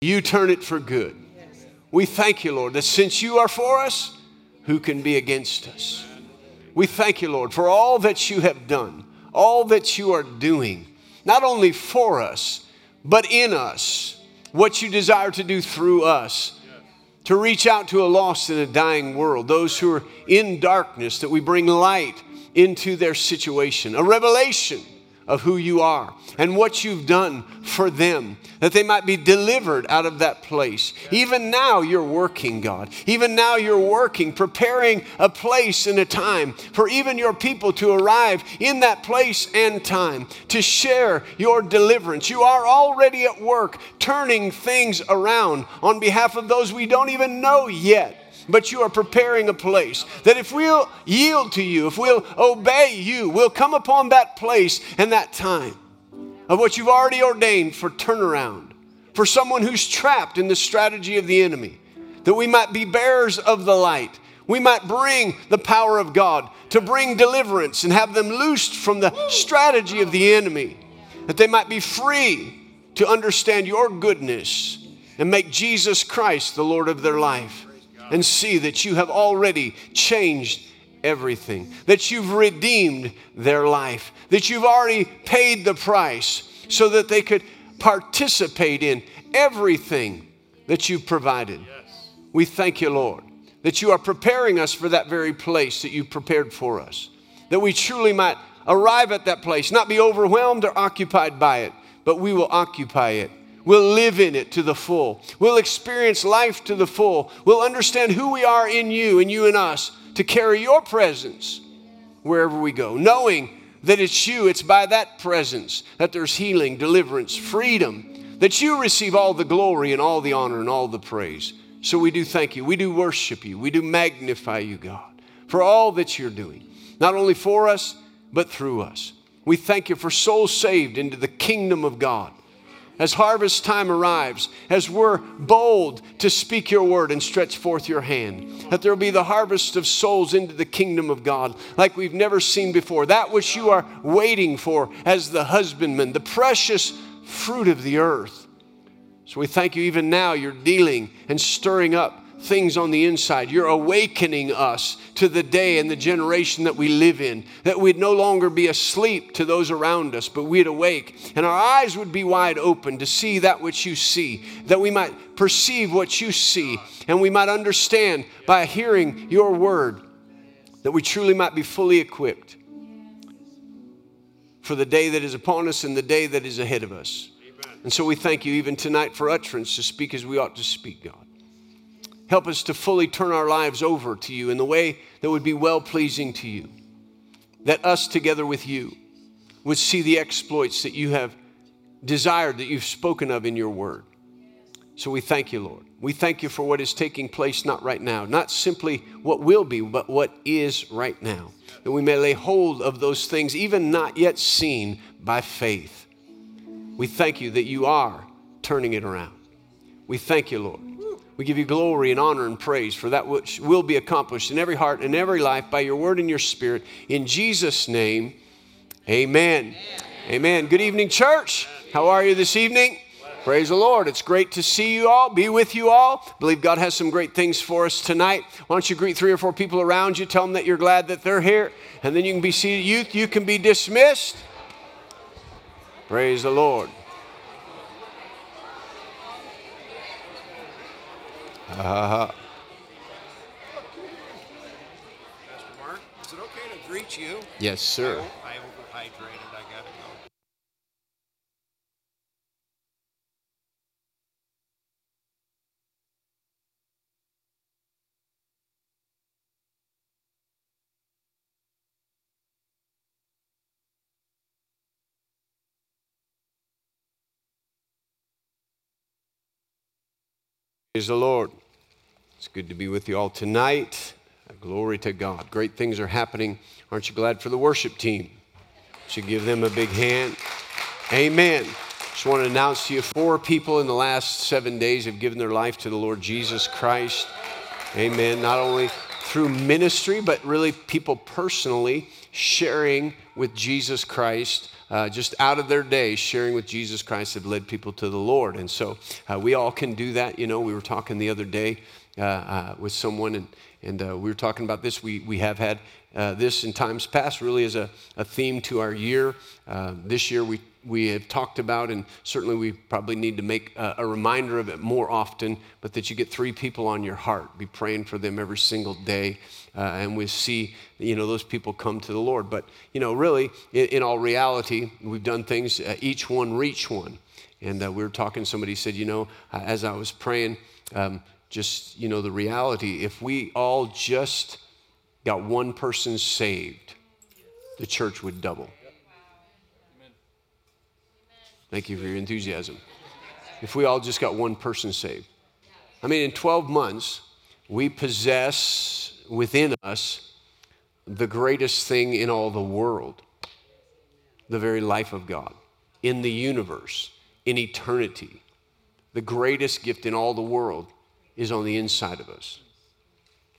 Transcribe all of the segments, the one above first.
you turn it for good. We thank you, Lord, that since you are for us, who can be against us? We thank you, Lord, for all that you have done, all that you are doing, not only for us, but in us, what you desire to do through us, to reach out to a lost and a dying world, those who are in darkness, that we bring light into their situation, a revelation of who you are and what you've done for them, that they might be delivered out of that place. Even now, you're working, God. Even now, you're working, preparing a place and a time for even your people to arrive in that place and time to share your deliverance. You are already at work turning things around on behalf of those we don't even know yet but you are preparing a place that if we'll yield to you, if we'll obey you, we'll come upon that place and that time of what you've already ordained for turnaround, for someone who's trapped in the strategy of the enemy, that we might be bearers of the light. We might bring the power of God to bring deliverance and have them loosed from the strategy of the enemy, that they might be free to understand your goodness and make Jesus Christ the Lord of their life and see that you have already changed everything, that you've redeemed their life, that you've already paid the price so that they could participate in everything that you've provided. Yes. We thank you, Lord, that you are preparing us for that very place that you've prepared for us, that we truly might arrive at that place, not be overwhelmed or occupied by it, but we will occupy it We'll live in it to the full. We'll experience life to the full. We'll understand who we are in you and you in us to carry your presence wherever we go, knowing that it's you, it's by that presence that there's healing, deliverance, freedom, that you receive all the glory and all the honor and all the praise. So we do thank you. We do worship you. We do magnify you, God, for all that you're doing, not only for us, but through us. We thank you for souls saved into the kingdom of God as harvest time arrives, as we're bold to speak your word and stretch forth your hand, that there will be the harvest of souls into the kingdom of God like we've never seen before. That which you are waiting for as the husbandman, the precious fruit of the earth. So we thank you even now, you're dealing and stirring up things on the inside. You're awakening us to the day and the generation that we live in, that we'd no longer be asleep to those around us, but we'd awake and our eyes would be wide open to see that which you see, that we might perceive what you see, and we might understand by hearing your word that we truly might be fully equipped for the day that is upon us and the day that is ahead of us. And so we thank you even tonight for utterance to speak as we ought to speak, God. Help us to fully turn our lives over to you in the way that would be well pleasing to you. That us together with you would see the exploits that you have desired, that you've spoken of in your word. So we thank you, Lord. We thank you for what is taking place, not right now, not simply what will be, but what is right now. That we may lay hold of those things, even not yet seen, by faith. We thank you that you are turning it around. We thank you, Lord. We give you glory and honor and praise for that which will be accomplished in every heart and every life by your word and your spirit. In Jesus' name, amen. Amen. amen. Good evening, church. How are you this evening? Praise the Lord. It's great to see you all, be with you all. I believe God has some great things for us tonight. Why don't you greet three or four people around you, tell them that you're glad that they're here, and then you can be seated. Youth, you can be dismissed. Praise the Lord. Pastor Mark, is it okay to greet you? Yes, sir. I, I overhydrated. I got to go. Praise the Lord. It's good to be with you all tonight. Glory to God. Great things are happening. Aren't you glad for the worship team? Should give them a big hand. Amen. Just want to announce to you four people in the last seven days have given their life to the Lord Jesus Christ. Amen. Not only through ministry, but really people personally sharing with Jesus Christ uh, just out of their day sharing with Jesus Christ have led people to the Lord. And so uh, we all can do that. You know, we were talking the other day uh, uh, with someone, and, and uh, we were talking about this. We, we have had this in times past really as a, a theme to our year. this year we we have talked about, and certainly we probably need to make a, a, reminder of it more often, but that you get three people on your heart. Be praying for them every single day, uh, and we see, you know, those people come to the Lord. But, you know, really, in, in all reality, we've done things, uh, each one reach one. And uh, we were talking, somebody said, you know, uh, as I was praying, um, just, you know, the reality, if we all just got one person saved, the church would double. Thank you for your enthusiasm. If we all just got one person saved. I mean, in 12 months, we possess within us the greatest thing in all the world the very life of God, in the universe, in eternity. The greatest gift in all the world is on the inside of us.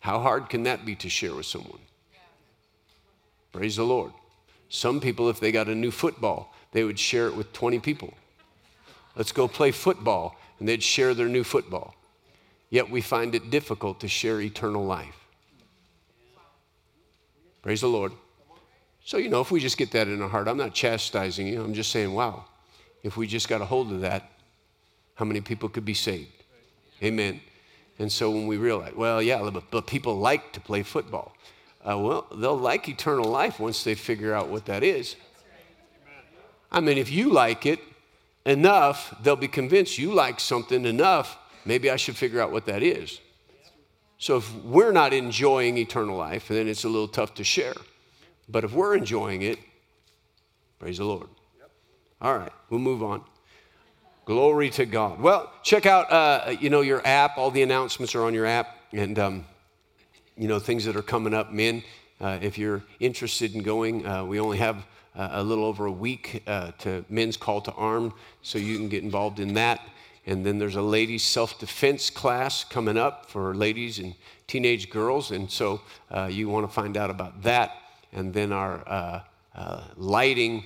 How hard can that be to share with someone? Praise the Lord. Some people, if they got a new football, they would share it with 20 people. Let's go play football, and they'd share their new football. Yet we find it difficult to share eternal life. Praise the Lord. So, you know, if we just get that in our heart, I'm not chastising you, I'm just saying, wow, if we just got a hold of that, how many people could be saved? Amen. And so when we realize, well, yeah, but, but people like to play football. Uh, well, they'll like eternal life once they figure out what that is. I mean, if you like it enough, they'll be convinced you like something enough, maybe I should figure out what that is. So if we're not enjoying eternal life, then it's a little tough to share. But if we're enjoying it, praise the Lord. All right, we'll move on. Glory to God. Well, check out, uh, you know, your app. All the announcements are on your app, and um, you know things that are coming up. Men, uh, if you're interested in going, uh, we only have uh, a little over a week uh, to men's call to arm, so you can get involved in that. And then there's a ladies' self defense class coming up for ladies and teenage girls, and so uh, you want to find out about that. And then our uh, uh, lighting.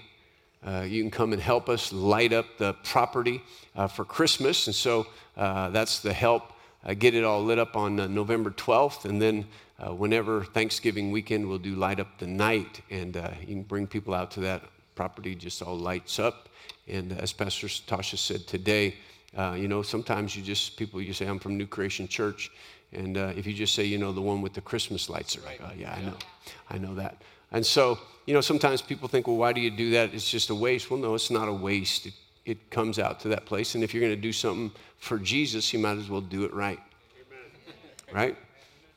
Uh, you can come and help us light up the property for Christmas. And so that's the help. get it all lit up on November 12th. And then uh, whenever Thanksgiving weekend, we'll do Light Up the Night, and uh, you can bring people out to that property, just all lights up. And uh, as Pastor Tasha said today, uh, you know, sometimes you just, people, you say, I'm from New Creation Church. And uh, if you just say, you know, the one with the Christmas lights, like, oh, yeah, I know. I know that. And so, you know, sometimes people think, well, why do you do that? It's just a waste. Well, no, it's not a waste. It, it comes out to that place. And if you're going to do something for Jesus, you might as well do it right. Amen. Right?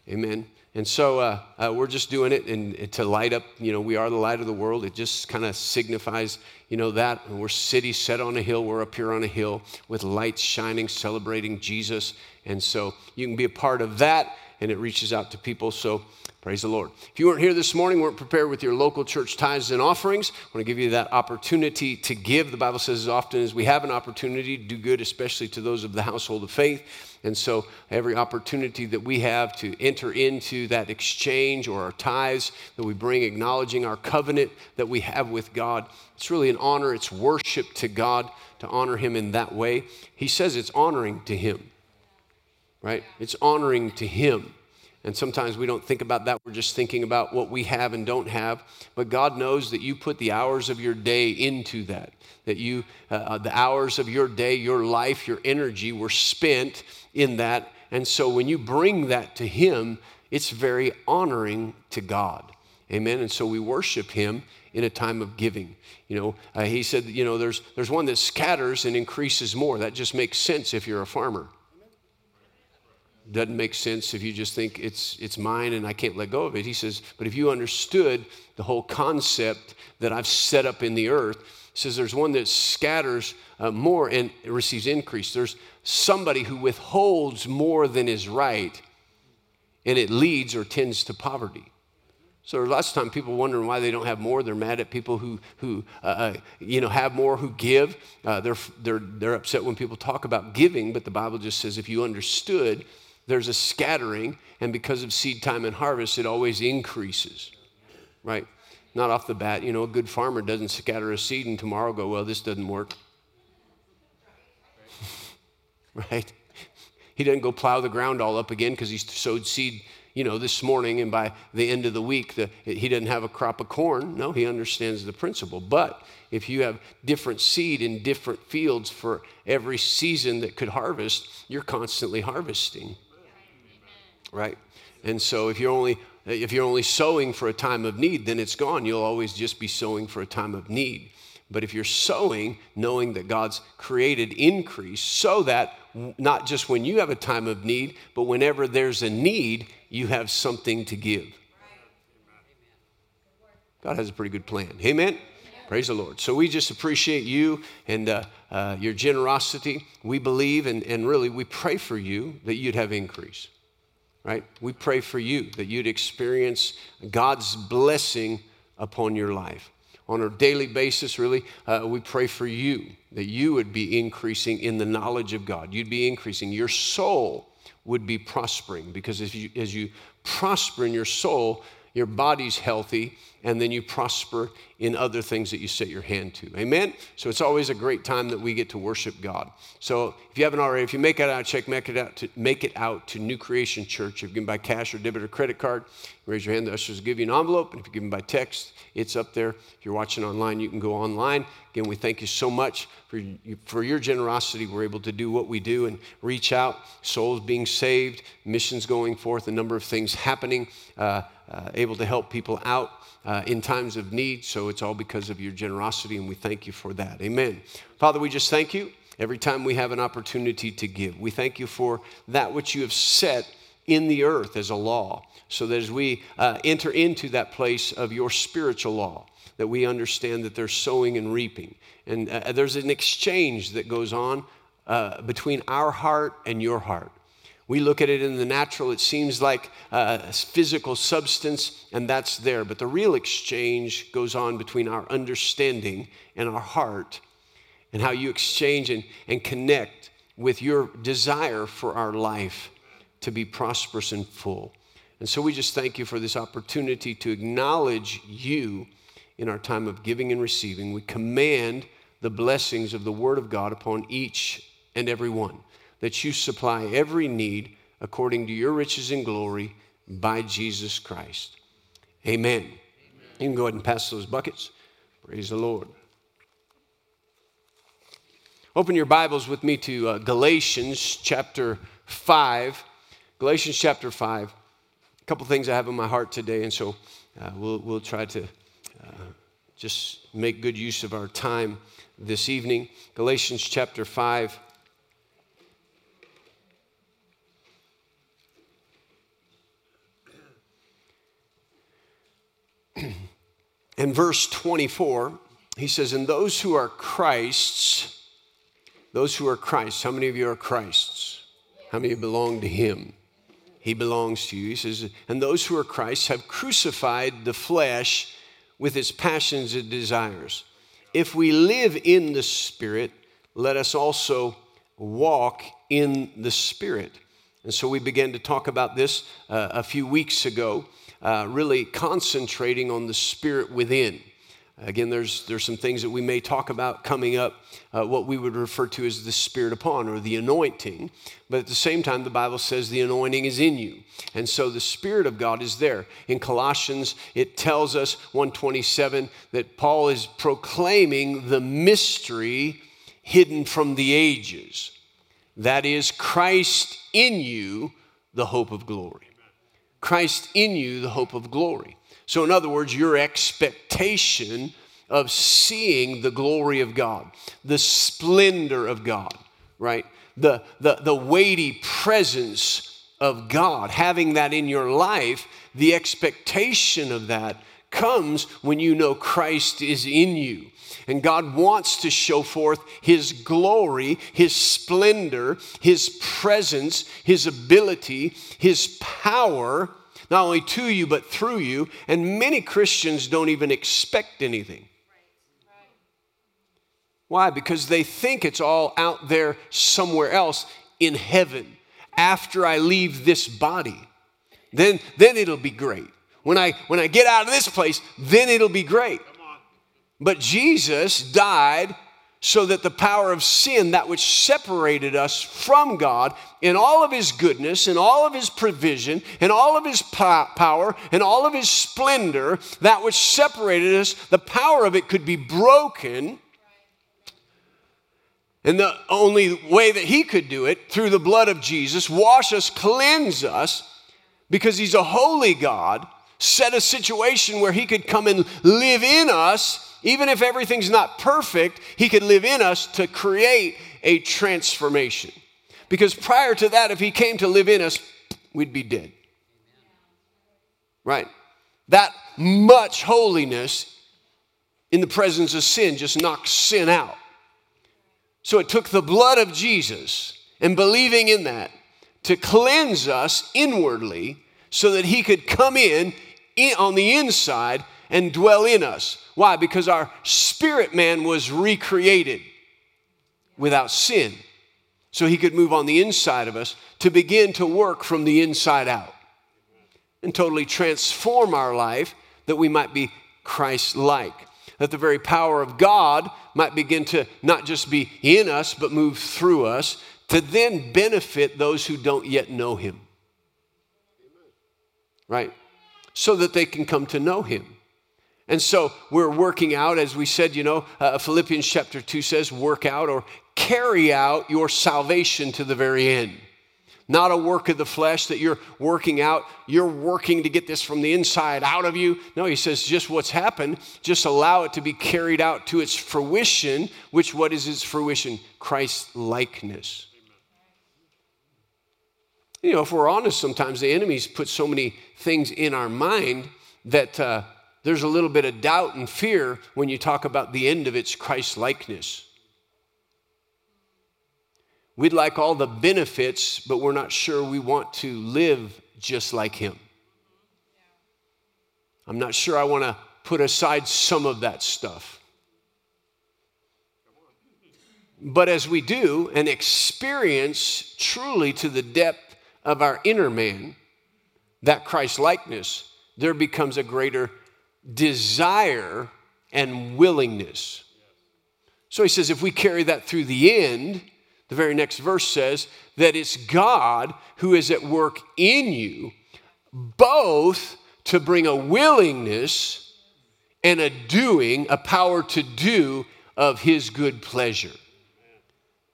Amen. And so uh, uh, we're just doing it and, to light up, you know, we are the light of the world. It just kind of signifies, you know, that. And we're city set on a hill. We're up here on a hill with lights shining, celebrating Jesus. And so you can be a part of that, and it reaches out to people. So Praise the Lord. If you weren't here this morning, weren't prepared with your local church tithes and offerings, I want to give you that opportunity to give. The Bible says as often as we have an opportunity to do good, especially to those of the household of faith. And so every opportunity that we have to enter into that exchange or our tithes that we bring, acknowledging our covenant that we have with God, it's really an honor. It's worship to God to honor Him in that way. He says it's honoring to Him, right? It's honoring to Him. And sometimes we don't think about that. We're just thinking about what we have and don't have. But God knows that you put the hours of your day into that. That you, uh, uh, the hours of your day, your life, your energy were spent in that. And so when you bring that to Him, it's very honoring to God. Amen. And so we worship Him in a time of giving. You know, uh, He said, you know, there's, there's one that scatters and increases more. That just makes sense if you're a farmer doesn't make sense if you just think it's, it's mine and I can't let go of it. He says, but if you understood the whole concept that I've set up in the earth, says there's one that scatters uh, more and receives increase. There's somebody who withholds more than is right, and it leads or tends to poverty. So lots of times people wondering why they don't have more. They're mad at people who, who uh, uh, you know, have more, who give. Uh, they're, they're, they're upset when people talk about giving, but the Bible just says if you understood there's a scattering, and because of seed time and harvest, it always increases, right? not off the bat. You know, a good farmer doesn't scatter a seed and tomorrow go, well, this doesn't work. right? He doesn't go plow the ground all up again because he sowed seed, you know, this morning, and by the end of the week, the, he doesn't have a crop of corn. No, he understands the principle. But if you have different seed in different fields for every season that could harvest, you're constantly harvesting. Right? And so if you're only if you're only sowing for a time of need, then it's gone. You'll always just be sowing for a time of need. But if you're sowing, knowing that God's created increase so that not just when you have a time of need, but whenever there's a need, you have something to give. God has a pretty good plan. Amen? Praise the Lord. So we just appreciate you and uh, uh, your generosity. We believe and, and really we pray for you that you'd have increase right? We pray for you that you'd experience God's blessing upon your life. On a daily basis, really, uh, we pray for you that you would be increasing in the knowledge of God. You'd be increasing. Your soul would be prospering because as you, as you prosper in your soul, your body's healthy, and then you prosper in other things that you set your hand to. Amen? So it's always a great time that we get to worship God. So if you haven't already, if you make it out, check, make it out to, make it out to New Creation Church. If you can buy cash or debit or credit card, raise your hand. The ushers will give you an envelope. And if you give them by text, it's up there. If you're watching online, you can go online. Again, we thank you so much for, for your generosity. We're able to do what we do and reach out, souls being saved, missions going forth, a number of things happening. Uh, uh, able to help people out uh, in times of need. So it's all because of your generosity, and we thank you for that. Amen. Father, we just thank you every time we have an opportunity to give. We thank you for that which you have set in the earth as a law, so that as we uh, enter into that place of your spiritual law, that we understand that there's sowing and reaping. And uh, there's an exchange that goes on uh, between our heart and your heart. We look at it in the natural, it seems like a physical substance, and that's there. But the real exchange goes on between our understanding and our heart, and how you exchange and, and connect with your desire for our life to be prosperous and full. And so we just thank you for this opportunity to acknowledge you in our time of giving and receiving. We command the blessings of the Word of God upon each and every one that you supply every need according to your riches and glory by Jesus Christ. Amen. Amen. You can go ahead and pass those buckets. Praise the Lord. Open your Bibles with me to uh, Galatians chapter 5. Galatians chapter 5. A couple things I have in my heart today, and so uh, we'll, we'll try to uh, just make good use of our time this evening. Galatians chapter 5. In verse 24, he says, And those who are Christ's, those who are Christ's, how many of you are Christ's? How many belong to him? He belongs to you. He says, And those who are Christ's have crucified the flesh with its passions and desires. If we live in the Spirit, let us also walk in the Spirit. And so we began to talk about this uh, a few weeks ago uh, really concentrating on the spirit within. Again, there's, there's some things that we may talk about coming up, uh, what we would refer to as the spirit upon or the anointing. But at the same time, the Bible says the anointing is in you. And so the spirit of God is there. In Colossians, it tells us, 127, that Paul is proclaiming the mystery hidden from the ages. That is Christ in you, the hope of glory. Christ in you, the hope of glory. So, in other words, your expectation of seeing the glory of God, the splendor of God, right? The, the, the weighty presence of God, having that in your life, the expectation of that comes when you know Christ is in you. And God wants to show forth His glory, His splendor, His presence, His ability, His power, not only to you, but through you. And many Christians don't even expect anything. Why? Because they think it's all out there somewhere else in heaven after I leave this body. Then, then it'll be great. when I when I get out of this place, then it'll be great. But Jesus died so that the power of sin, that which separated us from God, in all of His goodness, in all of His provision, in all of His power, in all of His splendor, that which separated us, the power of it could be broken. And the only way that He could do it, through the blood of Jesus, wash us, cleanse us, because He's a holy God, set a situation where He could come and live in us even if everything's not perfect, He could live in us to create a transformation. Because prior to that, if He came to live in us, we'd be dead. Right? That much holiness in the presence of sin just knocks sin out. So it took the blood of Jesus and believing in that to cleanse us inwardly so that He could come in, on the inside and dwell in us. Why? Because our spirit man was recreated without sin. So he could move on the inside of us to begin to work from the inside out and totally transform our life that we might be Christ like. That the very power of God might begin to not just be in us, but move through us to then benefit those who don't yet know Him. Right? So that they can come to know Him. And so we're working out, as we said, you know, uh, Philippians chapter 2 says, work out or carry out your salvation to the very end. Not a work of the flesh that you're working out, you're working to get this from the inside out of you. No, he says, just what's happened, just allow it to be carried out to its fruition, which what is its fruition? Christ likeness. You know, if we're honest, sometimes the enemies put so many things in our mind that. Uh, there's a little bit of doubt and fear when you talk about the end of its Christ likeness. We'd like all the benefits, but we're not sure we want to live just like Him. I'm not sure I want to put aside some of that stuff. But as we do and experience truly to the depth of our inner man that Christ likeness, there becomes a greater desire and willingness. So he says, if we carry that through the end, the very next verse says that it's God who is at work in you, both to bring a willingness and a doing, a power to do of his good pleasure.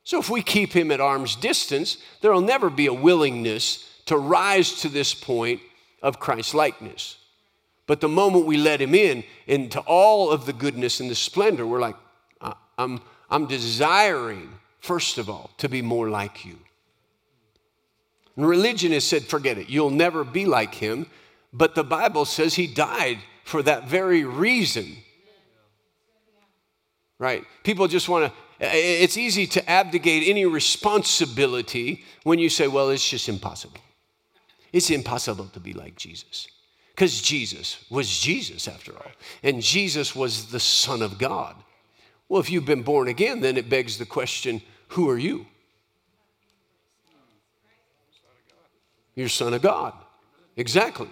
So if we keep him at arm's distance, there will never be a willingness to rise to this point of Christ likeness. But the moment we let him in into all of the goodness and the splendor, we're like, I'm, I'm desiring, first of all, to be more like you. And religion has said, forget it, you'll never be like him. But the Bible says he died for that very reason. Right? People just want to, it's easy to abdicate any responsibility when you say, well, it's just impossible. It's impossible to be like Jesus. Because Jesus was Jesus, after all. And Jesus was the Son of God. Well, if you've been born again, then it begs the question who are you? You're Son of God. Exactly.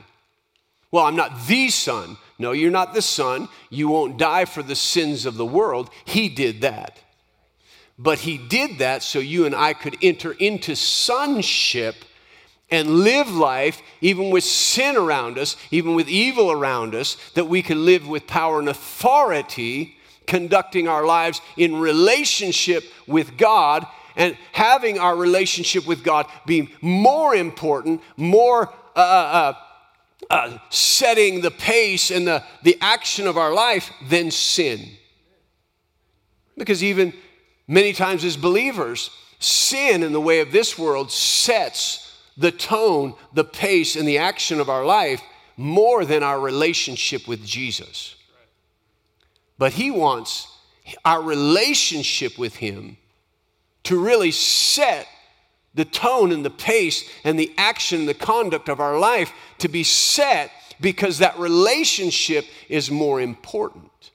Well, I'm not the Son. No, you're not the Son. You won't die for the sins of the world. He did that. But He did that so you and I could enter into sonship and live life, even with sin around us, even with evil around us, that we can live with power and authority, conducting our lives in relationship with God and having our relationship with God be more important, more uh, uh, uh, uh setting the pace and the, the action of our life than sin. Because even many times as believers, sin in the way of this world sets the tone, the pace, and the action of our life more than our relationship with Jesus. But He wants our relationship with Him to really set the tone and the pace and the action and the conduct of our life to be set because that relationship is more important.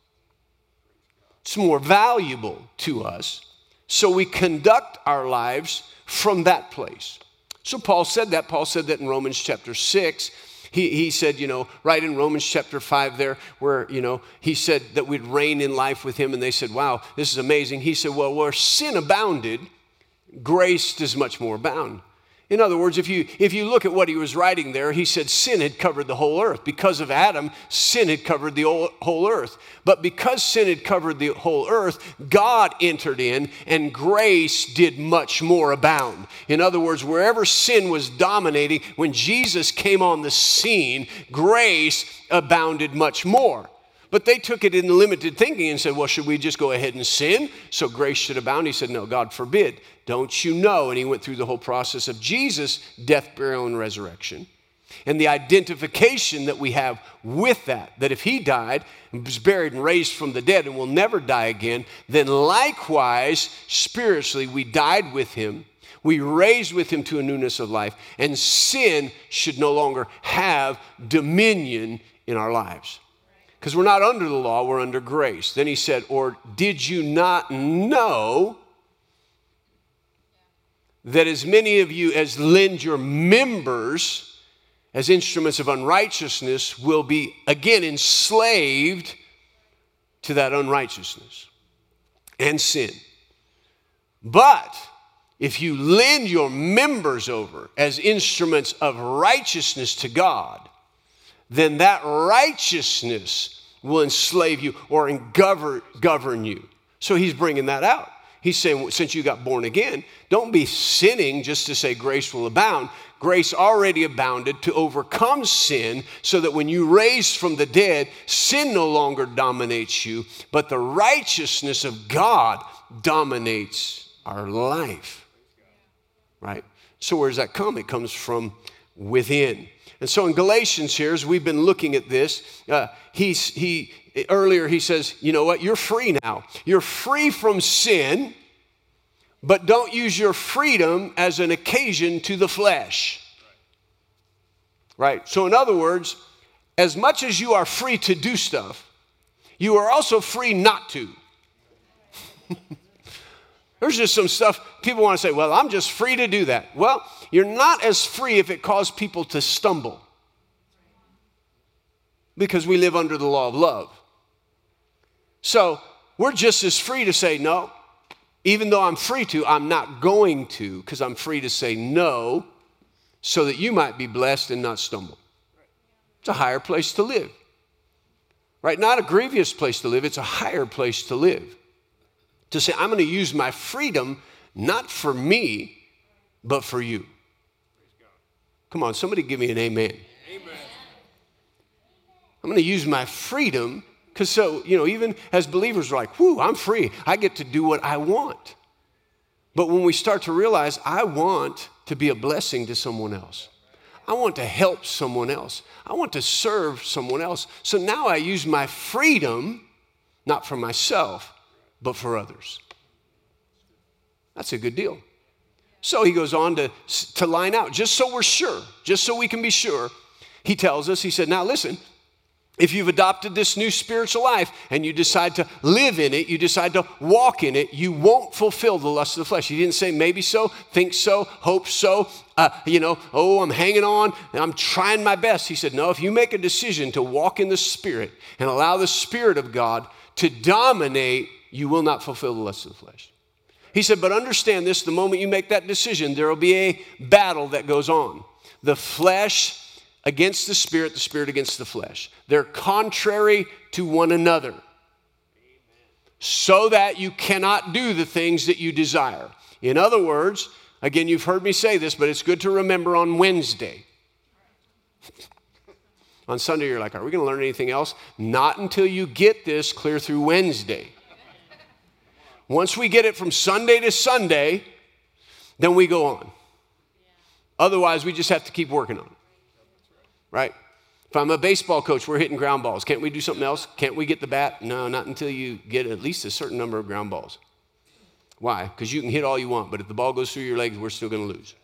It's more valuable to us. So we conduct our lives from that place. So Paul said that. Paul said that in Romans chapter 6. He, he said, you know, right in Romans chapter 5 there, where, you know, he said that we'd reign in life with him, and they said, wow, this is amazing. He said, well, where sin abounded, grace does much more abound. In other words, if you, if you look at what he was writing there, he said sin had covered the whole earth. Because of Adam, sin had covered the whole earth. But because sin had covered the whole earth, God entered in and grace did much more abound. In other words, wherever sin was dominating, when Jesus came on the scene, grace abounded much more. But they took it in limited thinking and said, well, should we just go ahead and sin so grace should abound? He said, no, God forbid. Don't you know? And he went through the whole process of Jesus' death, burial, and resurrection. And the identification that we have with that, that if he died and was buried and raised from the dead and will never die again, then likewise, spiritually, we died with him. We raised with him to a newness of life, and sin should no longer have dominion in our lives because we're not under the law, we're under grace. Then he said, Or did you not know that as many of you as lend your members as instruments of unrighteousness will be again enslaved to that unrighteousness and sin? But if you lend your members over as instruments of righteousness to God, then that righteousness will enslave you or govern, govern you. So he's bringing that out. He's saying, since you got born again, don't be sinning just to say grace will abound. Grace already abounded to overcome sin so that when you raise from the dead, sin no longer dominates you, but the righteousness of God dominates our life. Right? So, where does that come? It comes from within. And so in Galatians here, as we've been looking at this, uh, he's, he, earlier he says, you know what, you're free now. You're free from sin, but don't use your freedom as an occasion to the flesh. Right? So, in other words, as much as you are free to do stuff, you are also free not to. There's just some stuff people want to say, well, I'm just free to do that. Well, you're not as free if it caused people to stumble because we live under the law of love. So we're just as free to say no. Even though I'm free to, I'm not going to because I'm free to say no so that you might be blessed and not stumble. It's a higher place to live. Right? Not a grievous place to live, it's a higher place to live. To say, I'm going to use my freedom not for me, but for you. Come on, somebody give me an amen. Amen. I'm going to use my freedom because so, you know, even as believers, we're like, whoo, I'm free. I get to do what I want. But when we start to realize, I want to be a blessing to someone else. I want to help someone else. I want to serve someone else. So now I use my freedom, not for myself, but for others. That's a good deal. So he goes on to, to line out, just so we're sure, just so we can be sure. He tells us, he said, Now listen, if you've adopted this new spiritual life and you decide to live in it, you decide to walk in it, you won't fulfill the lust of the flesh. He didn't say maybe so, think so, hope so, uh, you know, oh, I'm hanging on, I'm trying my best. He said, no, if you make a decision to walk in the Spirit and allow the Spirit of God to dominate, you will not fulfill the lust of the flesh. He said, But understand this the moment you make that decision, there will be a battle that goes on. The flesh against the spirit, the spirit against the flesh. They're contrary to one another. So that you cannot do the things that you desire. In other words, again, you've heard me say this, but it's good to remember on Wednesday. on Sunday, you're like, Are we going to learn anything else? Not until you get this clear through Wednesday. Once we get it from Sunday to Sunday, then we go on. Otherwise, we just have to keep working on it. Right? If I'm a baseball coach, we're hitting ground balls. Can't we do something else? Can't we get the bat? No, not until you get at least a certain number of ground balls. Why? Because you can hit all you want, but if the ball goes through your legs, we're still going to lose.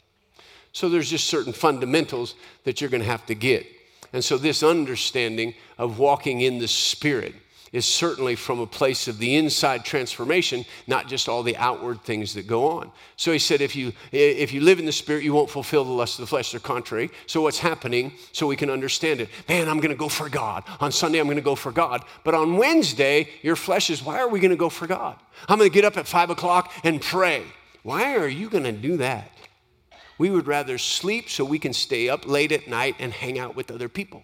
So there's just certain fundamentals that you're going to have to get. And so this understanding of walking in the Spirit is certainly from a place of the inside transformation, not just all the outward things that go on. So he said, if you, if you live in the Spirit, you won't fulfill the lust of the flesh. They're contrary. So what's happening so we can understand it? Man, I'm going to go for God. On Sunday, I'm going to go for God. But on Wednesday, your flesh is, why are we going to go for God? I'm going to get up at five o'clock and pray. Why are you going to do that? We would rather sleep so we can stay up late at night and hang out with other people.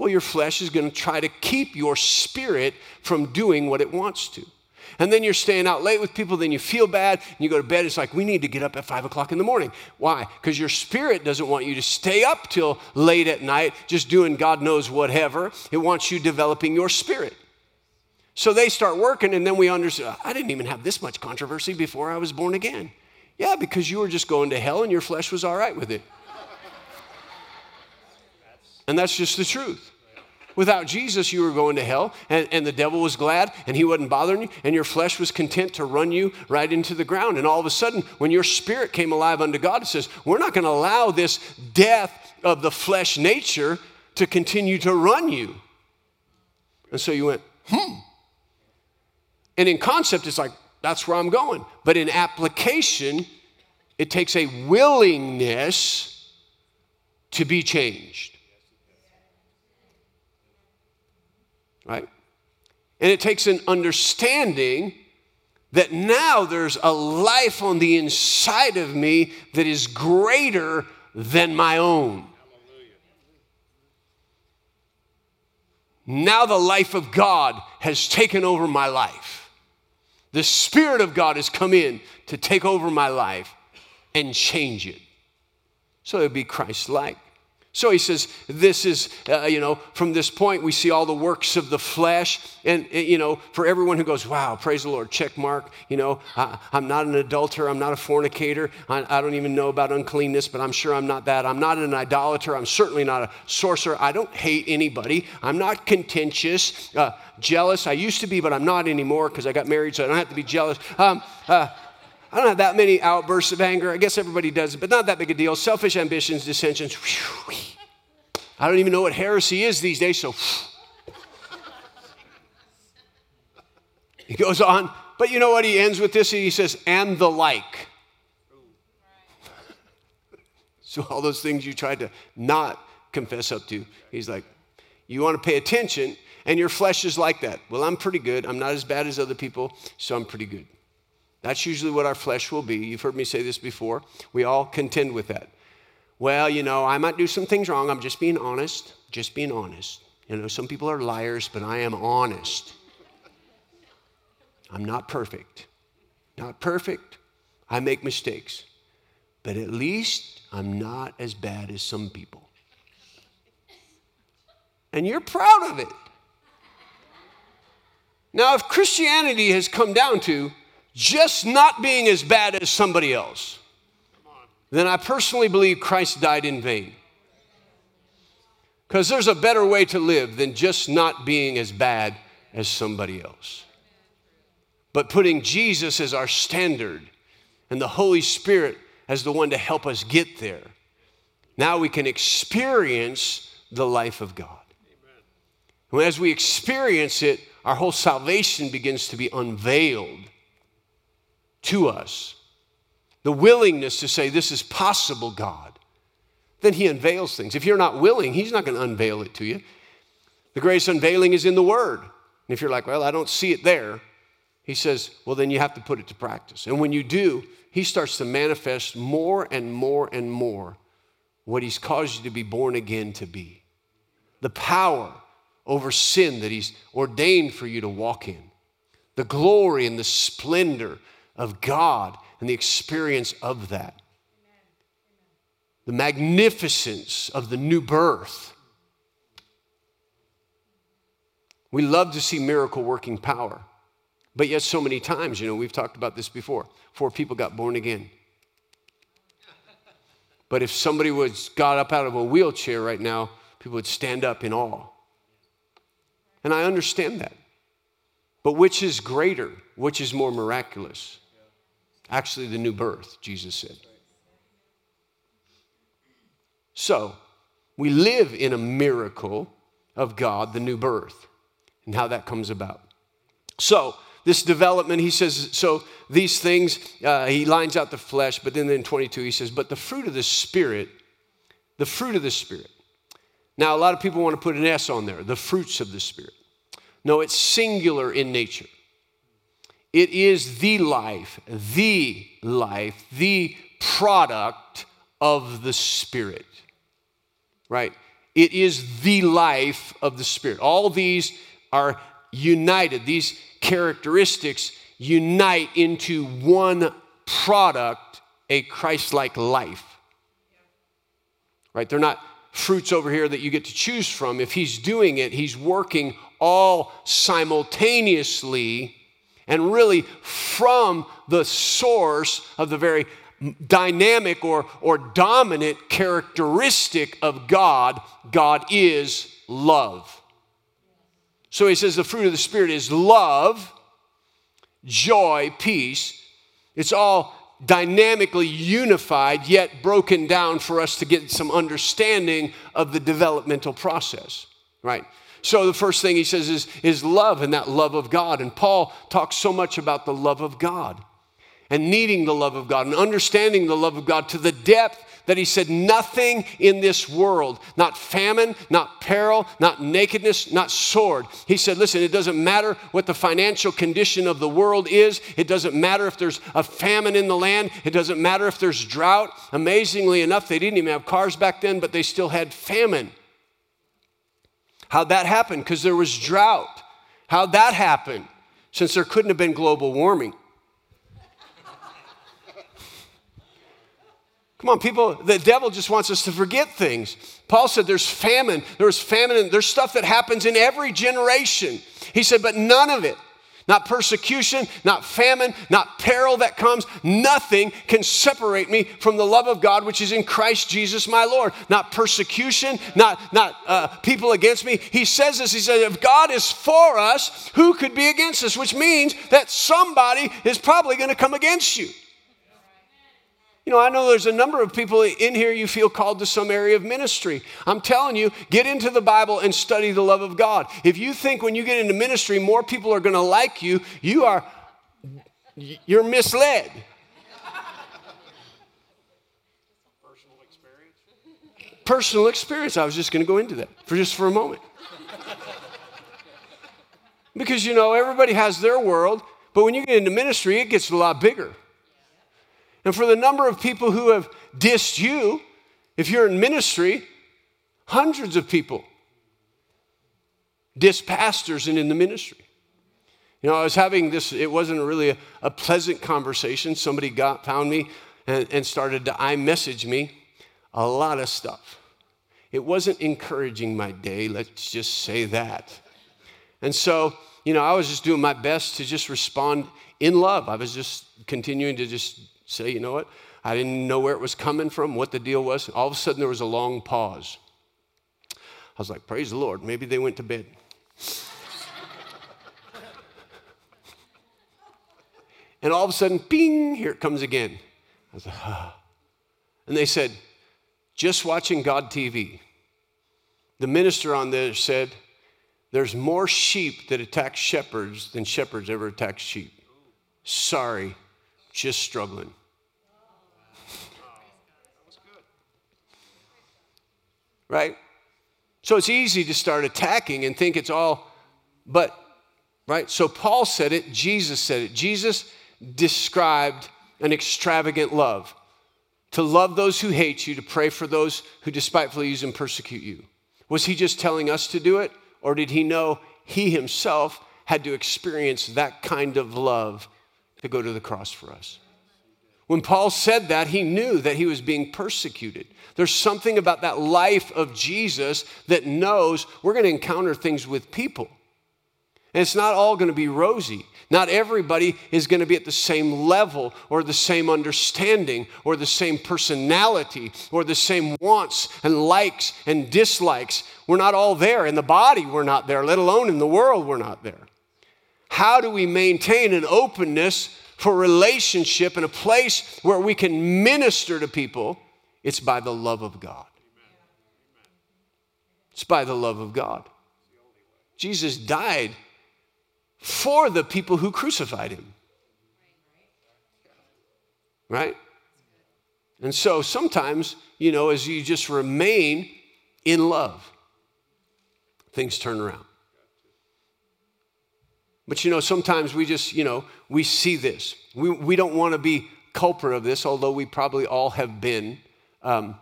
Well, your flesh is going to try to keep your spirit from doing what it wants to. And then you're staying out late with people, then you feel bad, and you go to bed. It's like, we need to get up at five o'clock in the morning. Why? Because your spirit doesn't want you to stay up till late at night just doing God knows whatever. It wants you developing your spirit. So they start working, and then we understand I didn't even have this much controversy before I was born again. Yeah, because you were just going to hell and your flesh was all right with it. And that's just the truth. Without Jesus, you were going to hell, and, and the devil was glad, and he wasn't bothering you, and your flesh was content to run you right into the ground. And all of a sudden, when your spirit came alive unto God, it says, We're not going to allow this death of the flesh nature to continue to run you. And so you went, Hmm. And in concept, it's like, that's where I'm going. But in application, it takes a willingness to be changed. Right? And it takes an understanding that now there's a life on the inside of me that is greater than my own. Now the life of God has taken over my life. The Spirit of God has come in to take over my life and change it. So it would be Christ like. So he says, This is, uh, you know, from this point, we see all the works of the flesh. And, you know, for everyone who goes, Wow, praise the Lord, check mark. You know, I, am not an adulterer. I'm not a fornicator. I, I, don't even know about uncleanness, but I'm sure I'm not that. I'm not an idolater. I'm certainly not a sorcerer. I don't hate anybody. I'm not contentious, uh, jealous. I used to be, but I'm not anymore because I got married, so I don't have to be jealous. Um, uh, I don't have that many outbursts of anger. I guess everybody does it, but not that big a deal. Selfish ambitions, dissensions. I don't even know what heresy is these days, so. He goes on, but you know what? He ends with this. He says, and the like. so, all those things you tried to not confess up to, he's like, you want to pay attention, and your flesh is like that. Well, I'm pretty good. I'm not as bad as other people, so I'm pretty good. That's usually what our flesh will be. You've heard me say this before. We all contend with that. Well, you know, I might do some things wrong. I'm just being honest. Just being honest. You know, some people are liars, but I am honest. I'm not perfect. Not perfect. I make mistakes. But at least I'm not as bad as some people. And you're proud of it. Now, if Christianity has come down to just not being as bad as somebody else, then I personally believe Christ died in vain. Because there's a better way to live than just not being as bad as somebody else. But putting Jesus as our standard and the Holy Spirit as the one to help us get there, now we can experience the life of God. And as we experience it, our whole salvation begins to be unveiled to us, the willingness to say, This is possible, God, then He unveils things. If you're not willing, He's not going to unveil it to you. The greatest unveiling is in the Word. And if you're like, Well, I don't see it there, He says, Well, then you have to put it to practice. And when you do, He starts to manifest more and more and more what He's caused you to be born again to be. The power over sin that He's ordained for you to walk in, the glory and the splendor of God and the experience of that. The magnificence of the new birth. We love to see miracle working power. But yet, so many times, you know, we've talked about this before. Four people got born again. But if somebody was got up out of a wheelchair right now, people would stand up in awe. And I understand that. But which is greater? Which is more miraculous? Actually, the new birth, Jesus said. So, we live in a miracle of God, the new birth. and how that comes about. So, this development, he says, so these things, uh, he lines out the flesh, but then in 22 he says, but the fruit of the Spirit, the fruit of the Spirit. Now, a lot of people want to put an S on there, the fruits of the Spirit. No, it's singular in nature. It is the life, the life, the product of the Spirit, right? It is the life of the Spirit. All these are united, these characteristics unite into one product, a Christ like life. Right? They're not fruits over here that you get to choose from. If He's doing it, He's working all simultaneously and really from the source of the very dynamic or, or dominant characteristic of God, God is love. So he says the fruit of the Spirit is love, joy, peace. It's all dynamically unified, yet broken down for us to get some understanding of the developmental process, right? So the first thing he says is, is love and that love of God. And Paul talks so much about the love of God and needing the love of God and understanding the love of God to the depth that he said, Nothing in this world, not famine, not peril, not nakedness, not sword. He said, Listen, it doesn't matter what the financial condition of the world is. It doesn't matter if there's a famine in the land. It doesn't matter if there's drought. Amazingly enough, they didn't even have cars back then, but they still had famine. How'd that happen? Because there was drought. How'd that happen? Since there couldn't have been global warming. Come on, people, the devil just wants us to forget things. Paul said there's famine, there's famine, and there's stuff that happens in every generation. He said, but none of it, not persecution, not famine, not peril that comes, nothing can separate me from the love of God which is in Christ Jesus my Lord. Not persecution, not, not uh, people against me. He says this, he says, if God is for us, who could be against us? Which means that somebody is probably going to come against you. You know, I know there's a number of people in here you feel called to some area of ministry. I'm telling you, get into the Bible and study the love of God. If you think when you get into ministry more people are going to like you, you are you're misled. Personal experience? Personal experience. I was just going to go into that for just for a moment. because you know, everybody has their world, but when you get into ministry, it gets a lot bigger. And for the number of people who have dissed you, if you're in ministry, hundreds of people diss pastors and in the ministry. You know, I was having this, it wasn't really a, a pleasant conversation. Somebody got, found me and, and started to iMessage me a lot of stuff. It wasn't encouraging my day, let's just say that. And so, you know, I was just doing my best to just respond in love. I was just continuing to just say, you know what? I didn't know where it was coming from, what the deal was. All of a sudden, there was a long pause. I was like, praise the Lord. Maybe they went to bed. and all of a sudden, ping, here it comes again. I was like, ah. And they said, just watching God TV. The minister on there said, there's more sheep that attack shepherds than shepherds ever attack sheep. Sorry, just struggling. Right? So it's easy to start attacking and think it's all, but, right? So Paul said it, Jesus said it. Jesus described an extravagant love to love those who hate you, to pray for those who despitefully use and persecute you. Was he just telling us to do it, or did he know he himself had to experience that kind of love to go to the cross for us? When Paul said that, he knew that he was being persecuted. There's something about that life of Jesus that knows we're going to encounter things with people. And it's not all going to be rosy. Not everybody is going to be at the same level or the same understanding or the same personality or the same wants and likes and dislikes. We're not all there. In the body, we're not there, let alone in the world, we're not there. How do we maintain an openness for relationship and a place where we can minister to people, it's by the love of God. It's by the love of God. Jesus died for the people who crucified him. Right? And so sometimes, you know, as you just remain in love, things turn around. But you know, sometimes we just, you know, we see this. We, we don't want to be culprit of this, although we probably all have been. Um,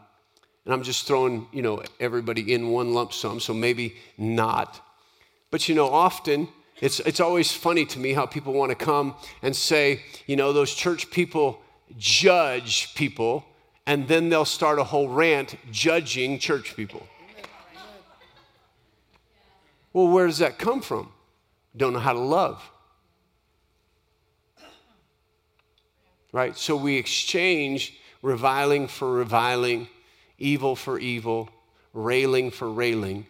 and I'm just throwing, you know, everybody in one lump sum, so maybe not. But you know, often it's, it's always funny to me how people want to come and say, you know, those church people judge people, and then they'll start a whole rant judging church people. Well, where does that come from? Don't know how to love. Right? So we exchange reviling for reviling, evil for evil, railing for railing.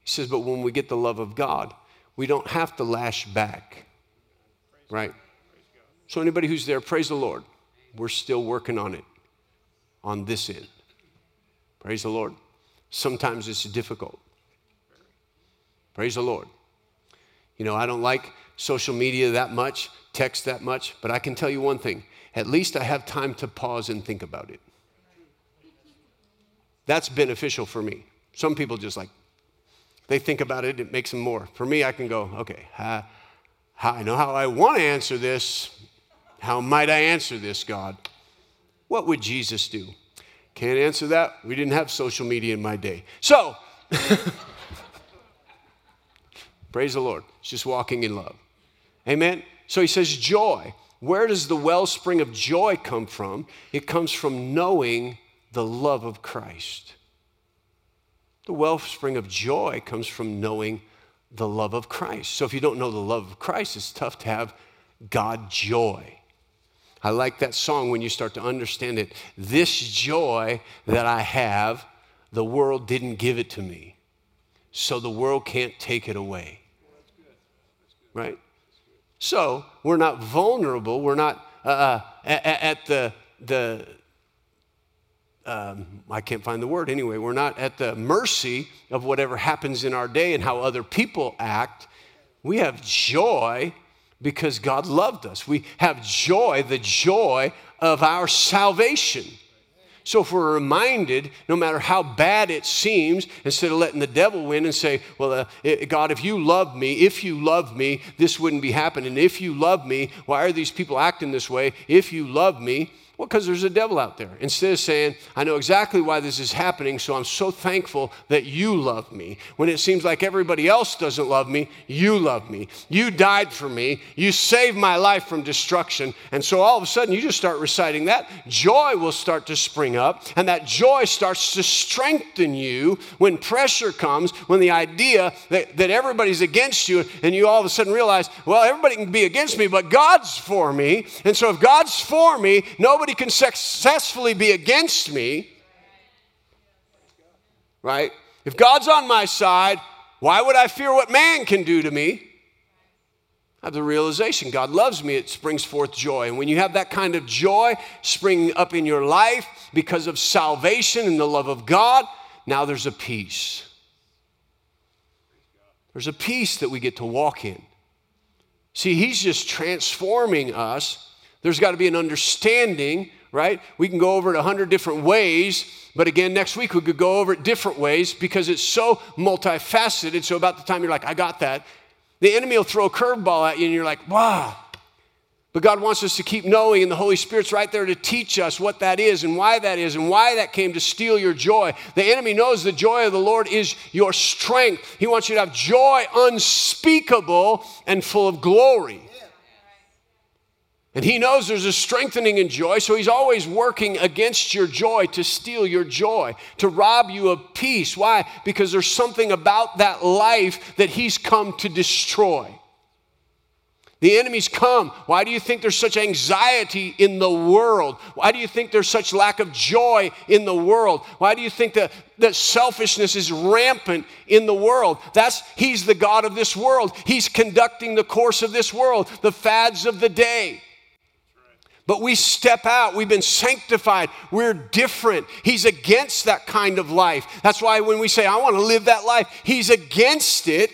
He says, but when we get the love of God, we don't have to lash back. Right? So, anybody who's there, praise the Lord. We're still working on it on this end. Praise the Lord. Sometimes it's difficult. Praise the Lord. You know, I don't like social media that much, text that much, but I can tell you one thing at least I have time to pause and think about it. That's beneficial for me. Some people just like, they think about it, it makes them more. For me, I can go, okay, uh, I know how I want to answer this. How might I answer this, God? What would Jesus do? Can't answer that. We didn't have social media in my day. So, praise the Lord. It's just walking in love. Amen. So he says, joy. Where does the wellspring of joy come from? It comes from knowing the love of Christ. The wellspring of joy comes from knowing the love of Christ. So if you don't know the love of Christ, it's tough to have God joy. I like that song when you start to understand it. This joy that I have, the world didn't give it to me. So the world can't take it away. Right? So we're not vulnerable. We're not uh, uh at, at the, the um, I can't find the word anyway. We're not at the mercy of whatever happens in our day and how other people act. We have joy because God loved us. We have joy, the joy of our salvation. So if we're reminded, no matter how bad it seems, instead of letting the devil win and say, Well, uh, God, if you love me, if you love me, this wouldn't be happening. If you love me, why are these people acting this way? If you love me, well, because there's a devil out there. Instead of saying, I know exactly why this is happening, so I'm so thankful that you love me. When it seems like everybody else doesn't love me, you love me. You died for me. You saved my life from destruction. And so all of a sudden, you just start reciting that. Joy will start to spring up, and that joy starts to strengthen you when pressure comes, when the idea that, that everybody's against you, and you all of a sudden realize, well, everybody can be against me, but God's for me. And so if God's for me, nobody nobody can successfully be against me, right? If God's on my side, why would I fear what man can do to me? I have the realization God loves me, it springs forth joy. And when you have that kind of joy springing up in your life because of salvation and the love of God, now there's a peace. There's a peace that we get to walk in. See, He's just transforming us there's got to be an understanding, right? We can go over it a hundred different ways, but again, next week we could go over it different ways because it's so multifaceted. So about the time you're like, I got that, the enemy will throw a curveball at you and you're like, wow. But God wants us to keep knowing, and the Holy Spirit's right there to teach us what that is and why that is and why that came to steal your joy. The enemy knows the joy of the Lord is your strength. He wants you to have joy unspeakable and full of glory. And he knows there's a strengthening in joy, so he's always working against your joy to steal your joy, to rob you of peace. Why? Because there's something about that life that he's come to destroy. The enemy's come. Why do you think there's such anxiety in the world? Why do you think there's such lack of joy in the world? Why do you think that, that selfishness is rampant in the world? That's he's the God of this world. He's conducting the course of this world, the fads of the day. But we step out. We've been sanctified. We're different. He's against that kind of life. That's why when we say, I want to live that life, He's against it.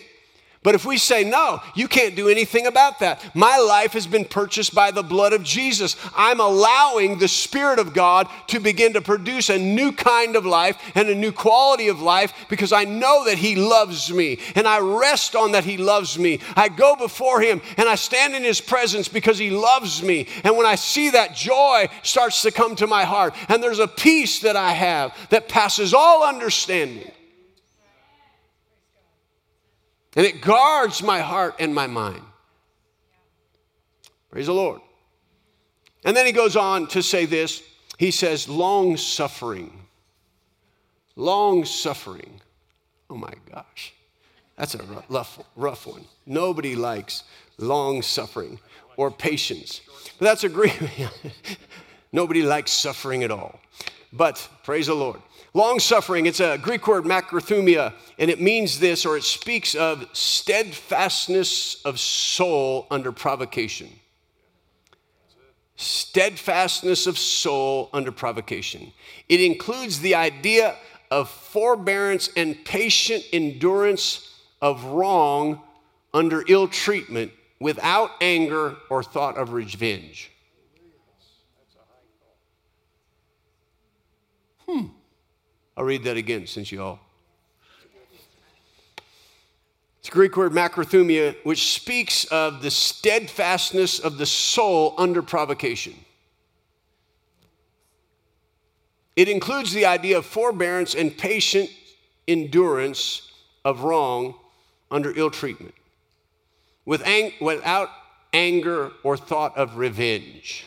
But if we say, no, you can't do anything about that. My life has been purchased by the blood of Jesus. I'm allowing the Spirit of God to begin to produce a new kind of life and a new quality of life because I know that He loves me and I rest on that He loves me. I go before Him and I stand in His presence because He loves me. And when I see that, joy starts to come to my heart. And there's a peace that I have that passes all understanding. And it guards my heart and my mind. Praise the Lord. And then he goes on to say this. He says, long suffering. Long suffering. Oh my gosh. That's a rough, rough one. Nobody likes long suffering or patience. But that's a great, nobody likes suffering at all. But praise the Lord. Long suffering, it's a Greek word macrothumia, and it means this, or it speaks of steadfastness of soul under provocation. Steadfastness of soul under provocation. It includes the idea of forbearance and patient endurance of wrong under ill treatment without anger or thought of revenge. Hmm. I'll read that again since you all. It's a Greek word macrothumia, which speaks of the steadfastness of the soul under provocation. It includes the idea of forbearance and patient endurance of wrong under ill treatment, with ang- without anger or thought of revenge.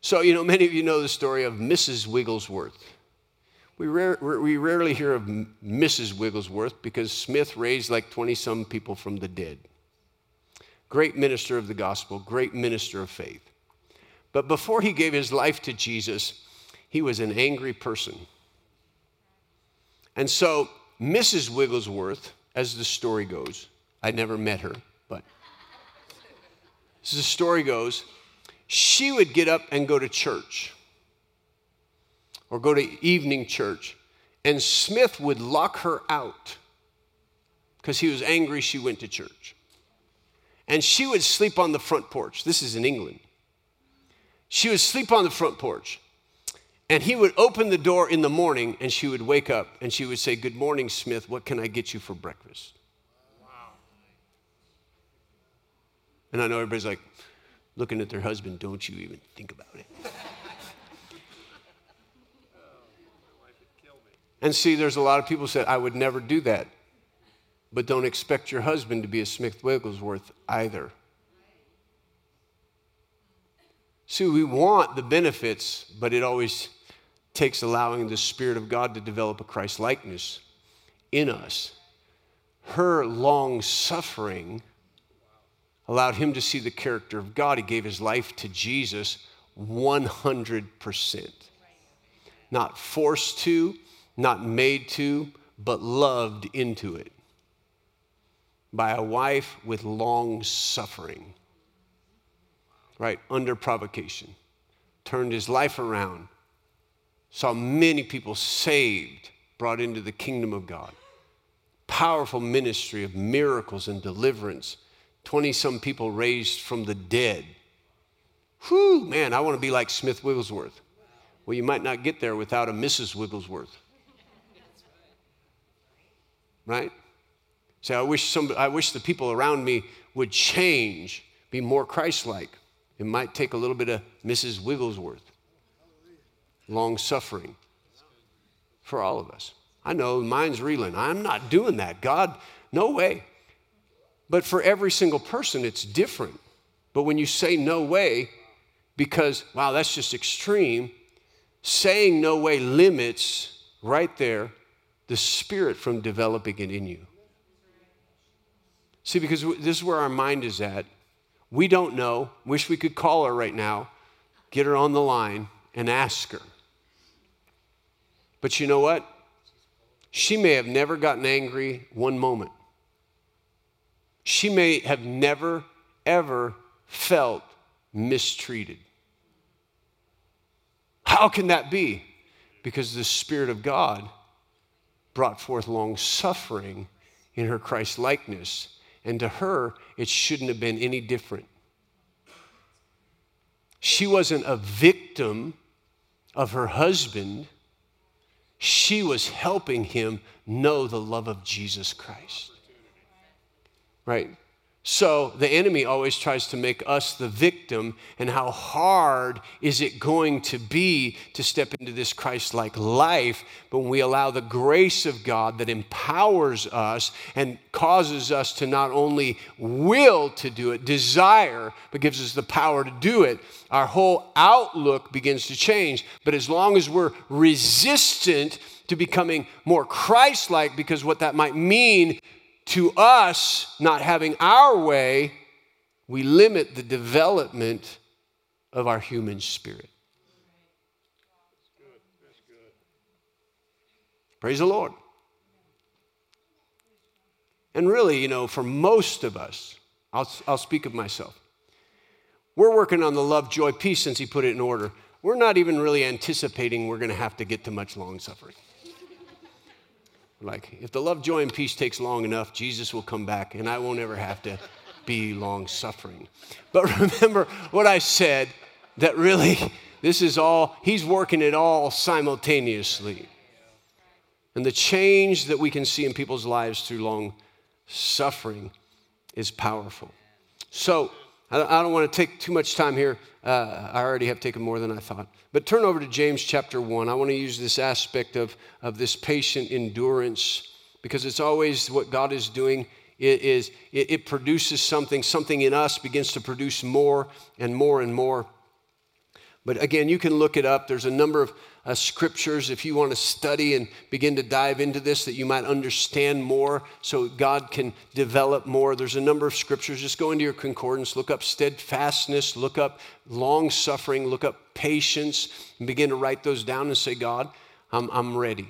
So, you know, many of you know the story of Mrs. Wigglesworth. We, rare, we rarely hear of Mrs. Wigglesworth because Smith raised like 20 some people from the dead. Great minister of the gospel, great minister of faith. But before he gave his life to Jesus, he was an angry person. And so, Mrs. Wigglesworth, as the story goes, I never met her, but as the story goes, she would get up and go to church or go to evening church. And Smith would lock her out because he was angry she went to church. And she would sleep on the front porch. This is in England. She would sleep on the front porch. And he would open the door in the morning and she would wake up and she would say, Good morning, Smith. What can I get you for breakfast? Wow. And I know everybody's like looking at their husband, Don't you even think about it. And see, there's a lot of people said, I would never do that. But don't expect your husband to be a Smith Wigglesworth either. See, we want the benefits, but it always takes allowing the Spirit of God to develop a Christ likeness in us. Her long suffering allowed him to see the character of God. He gave his life to Jesus 100%. Not forced to, not made to, but loved into it by a wife with long suffering, right? Under provocation. Turned his life around, saw many people saved, brought into the kingdom of God. Powerful ministry of miracles and deliverance. 20 some people raised from the dead. Whew, man, I want to be like Smith Wigglesworth. Well, you might not get there without a Mrs. Wigglesworth right? Say, I wish, some, I wish the people around me would change, be more Christ like. It might take a little bit of Mrs. Wigglesworth, long suffering for all of us. I know mine's reeling. I'm not doing that. God, no way. But for every single person, it's different. But when you say no way, because, wow, that's just extreme, saying no way limits right there the Spirit from developing it in you. See, because this is where our mind is at. We don't know. Wish we could call her right now, get her on the line, and ask her. But you know what? She may have never gotten angry one moment. She may have never, ever felt mistreated. How can that be? Because the Spirit of God brought forth long suffering in her Christ likeness. And to her, it shouldn't have been any different. She wasn't a victim of her husband, she was helping him know the love of Jesus Christ. Right? So the enemy always tries to make us the victim, and how hard is it going to be to step into this Christ like life? But when we allow the grace of God that empowers us and causes us to not only will to do it, desire, but gives us the power to do it, our whole outlook begins to change. But as long as we're resistant to becoming more Christ like, because what that might mean to us not having our way, we limit the development of our human spirit. Praise the Lord. And really, you know, for most of us, I'll, I'll speak of myself. We're working on the love, joy, peace since he put it in order. We're not even really anticipating we're going to have to get to much long suffering. Like, if the love, joy, and peace takes long enough, Jesus will come back and I won't ever have to be long suffering. But remember what I said that really, this is all, He's working it all simultaneously. And the change that we can see in people's lives through long suffering is powerful. So, I don't want to take too much time here. Uh, I already have taken more than I thought. But turn over to James chapter 1. I want to use this aspect of, of this patient endurance because it's always what God is doing. It, is, it, it produces something, something in us begins to produce more and more and more. But again, you can look it up. There's a number of uh, scriptures if you want to study and begin to dive into this that you might understand more so God can develop more. There's a number of scriptures. Just go into your concordance, look up steadfastness, look up long suffering, look up patience, and begin to write those down and say, God, I'm, I'm ready.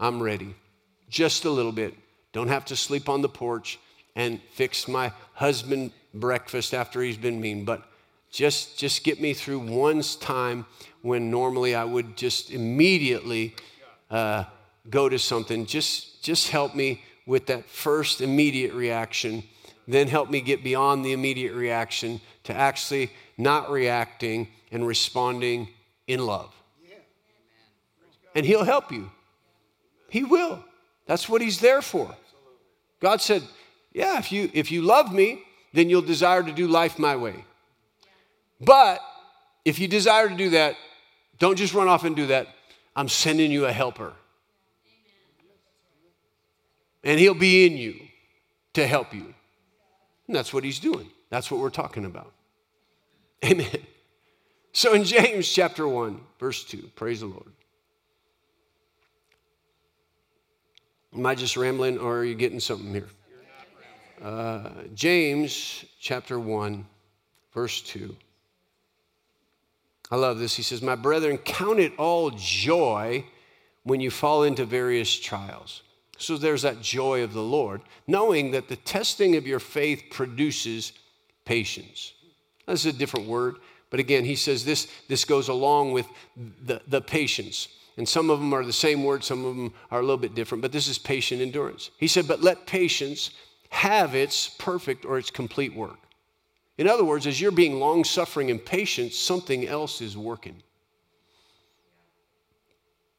I'm ready. Just a little bit. Don't have to sleep on the porch and fix my husband breakfast after he's been mean, but just, just get me through one time when normally I would just immediately uh, go to something. Just, just help me with that first immediate reaction. Then help me get beyond the immediate reaction to actually not reacting and responding in love. And He'll help you. He will. That's what He's there for. God said, Yeah, if you, if you love me, then you'll desire to do life my way. But if you desire to do that, don't just run off and do that. I'm sending you a helper. And he'll be in you to help you. And that's what he's doing. That's what we're talking about. Amen. So in James chapter 1, verse 2, praise the Lord. Am I just rambling or are you getting something here? Uh, James chapter 1, verse 2. I love this. He says, My brethren, count it all joy when you fall into various trials. So there's that joy of the Lord, knowing that the testing of your faith produces patience. That's a different word, but again, he says this, this goes along with the, the patience. And some of them are the same word, some of them are a little bit different, but this is patient endurance. He said, But let patience have its perfect or its complete work in other words, as you're being long suffering and patient, something else is working.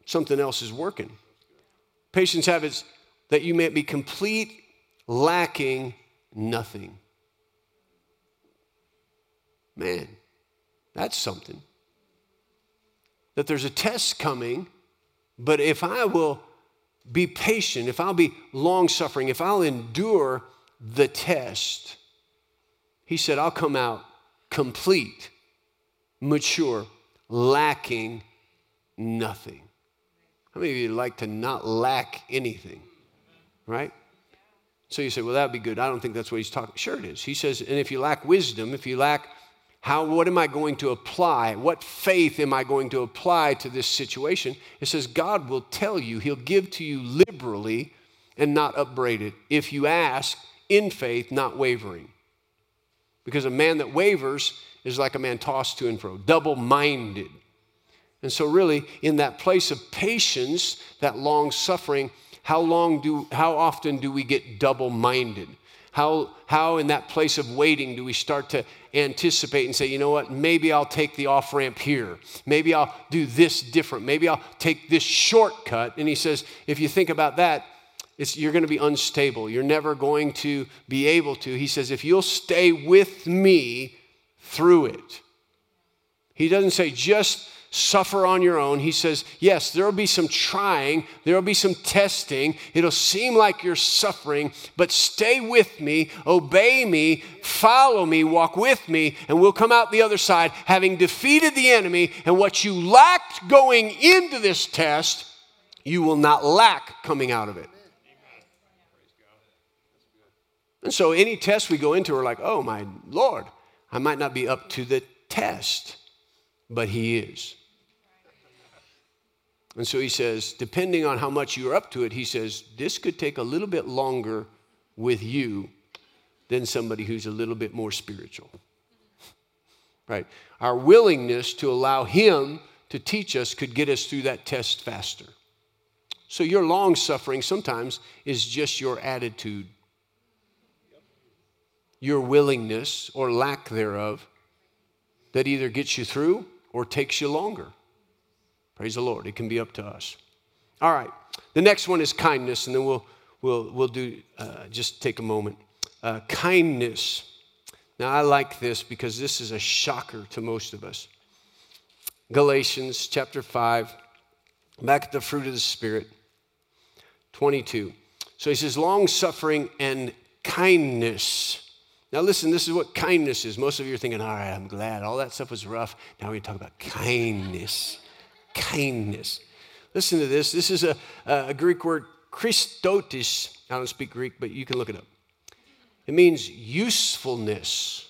Something else is working. Patience habits that you may be complete, lacking nothing. Man, that's something. That there's a test coming, but if I will be patient, if I'll be long suffering, if I'll endure the test, he said, I'll come out complete, mature, lacking nothing. How many of you like to not lack anything? Right? So you say, well, that'd be good. I don't think that's what he's talking. Sure, it is. He says, and if you lack wisdom, if you lack how, what am I going to apply? What faith am I going to apply to this situation? It says, God will tell you, He'll give to you liberally and not upbraid it. If you ask in faith, not wavering. Because a man that wavers is like a man tossed to and fro, double minded. And so, really, in that place of patience, that long suffering, How long do, how often do we get double minded? How, how in that place of waiting do we start to anticipate and say, you know what, maybe I'll take the off ramp here. Maybe I'll do this different. Maybe I'll take this shortcut. And he says, if you think about that, you're going to be unstable. You're never going to be able to. He says, if you'll stay with me through it. He doesn't say just suffer on your own. He says, Yes, there will be some trying, there will be some testing. It'll seem like you're suffering, but stay with me, obey me, follow me, walk with me, and we'll come out the other side having defeated the enemy. And what you lacked going into this test, you will not lack coming out of it. And so, any test we go into, we're like, oh my Lord, I might not be up to the test, but He is. And so he says, depending on how much you're up to it, he says, this could take a little bit longer with you than somebody who's a little bit more spiritual. Right? Our willingness to allow him to teach us could get us through that test faster. So your long suffering sometimes is just your attitude, your willingness or lack thereof that either gets you through or takes you longer. Praise the Lord. It can be up to us. All right. The next one is kindness, and then we'll, we'll, we'll do uh, just take a moment. Uh, kindness. Now, I like this because this is a shocker to most of us. Galatians chapter 5, back at the fruit of the Spirit, 22. So he says, long suffering and kindness. Now, listen, this is what kindness is. Most of you are thinking, all right, I'm glad. All that stuff was rough. Now we talk about kindness kindness. Listen to this. This is a, a Greek word, Christotis. I don't speak Greek, but you can look it up. It means usefulness.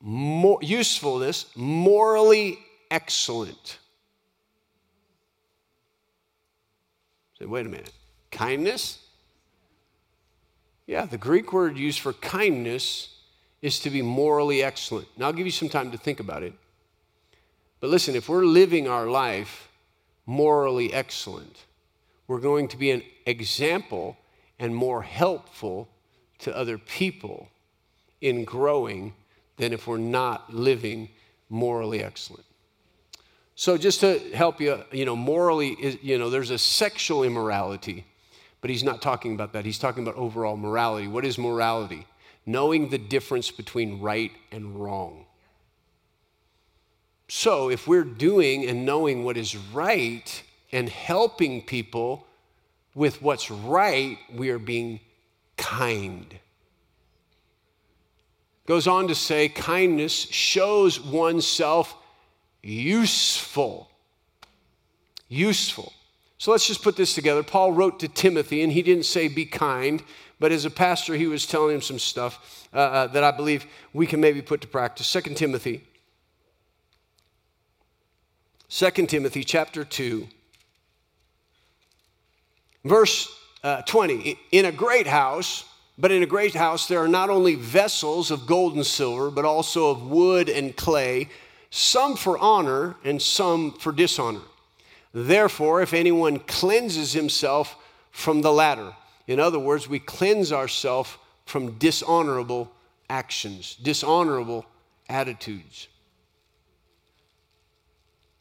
More, usefulness, morally excellent. Say, wait a minute. Kindness? Yeah, the Greek word used for kindness is to be morally excellent. Now, I'll give you some time to think about it. But listen, if we're living our life morally excellent, we're going to be an example and more helpful to other people in growing than if we're not living morally excellent. So just to help you, you know, morally, you know, there's a sexual immorality, but he's not talking about that. He's talking about overall morality. What is morality? Knowing the difference between right and wrong. So, if we're doing and knowing what is right and helping people with what's right, we are being kind. Goes on to say, kindness shows oneself useful. Useful. So let's just put this together. Paul wrote to Timothy, and he didn't say be kind, but as a pastor, he was telling him some stuff uh, uh, that I believe we can maybe put to practice. Second Timothy 2 Timothy chapter 2, verse uh, 20. In a great house, but in a great house, there are not only vessels of gold and silver, but also of wood and clay, some for honor and some for dishonor. Therefore, if anyone cleanses himself from the latter, in other words, we cleanse ourselves from dishonorable actions, dishonorable attitudes.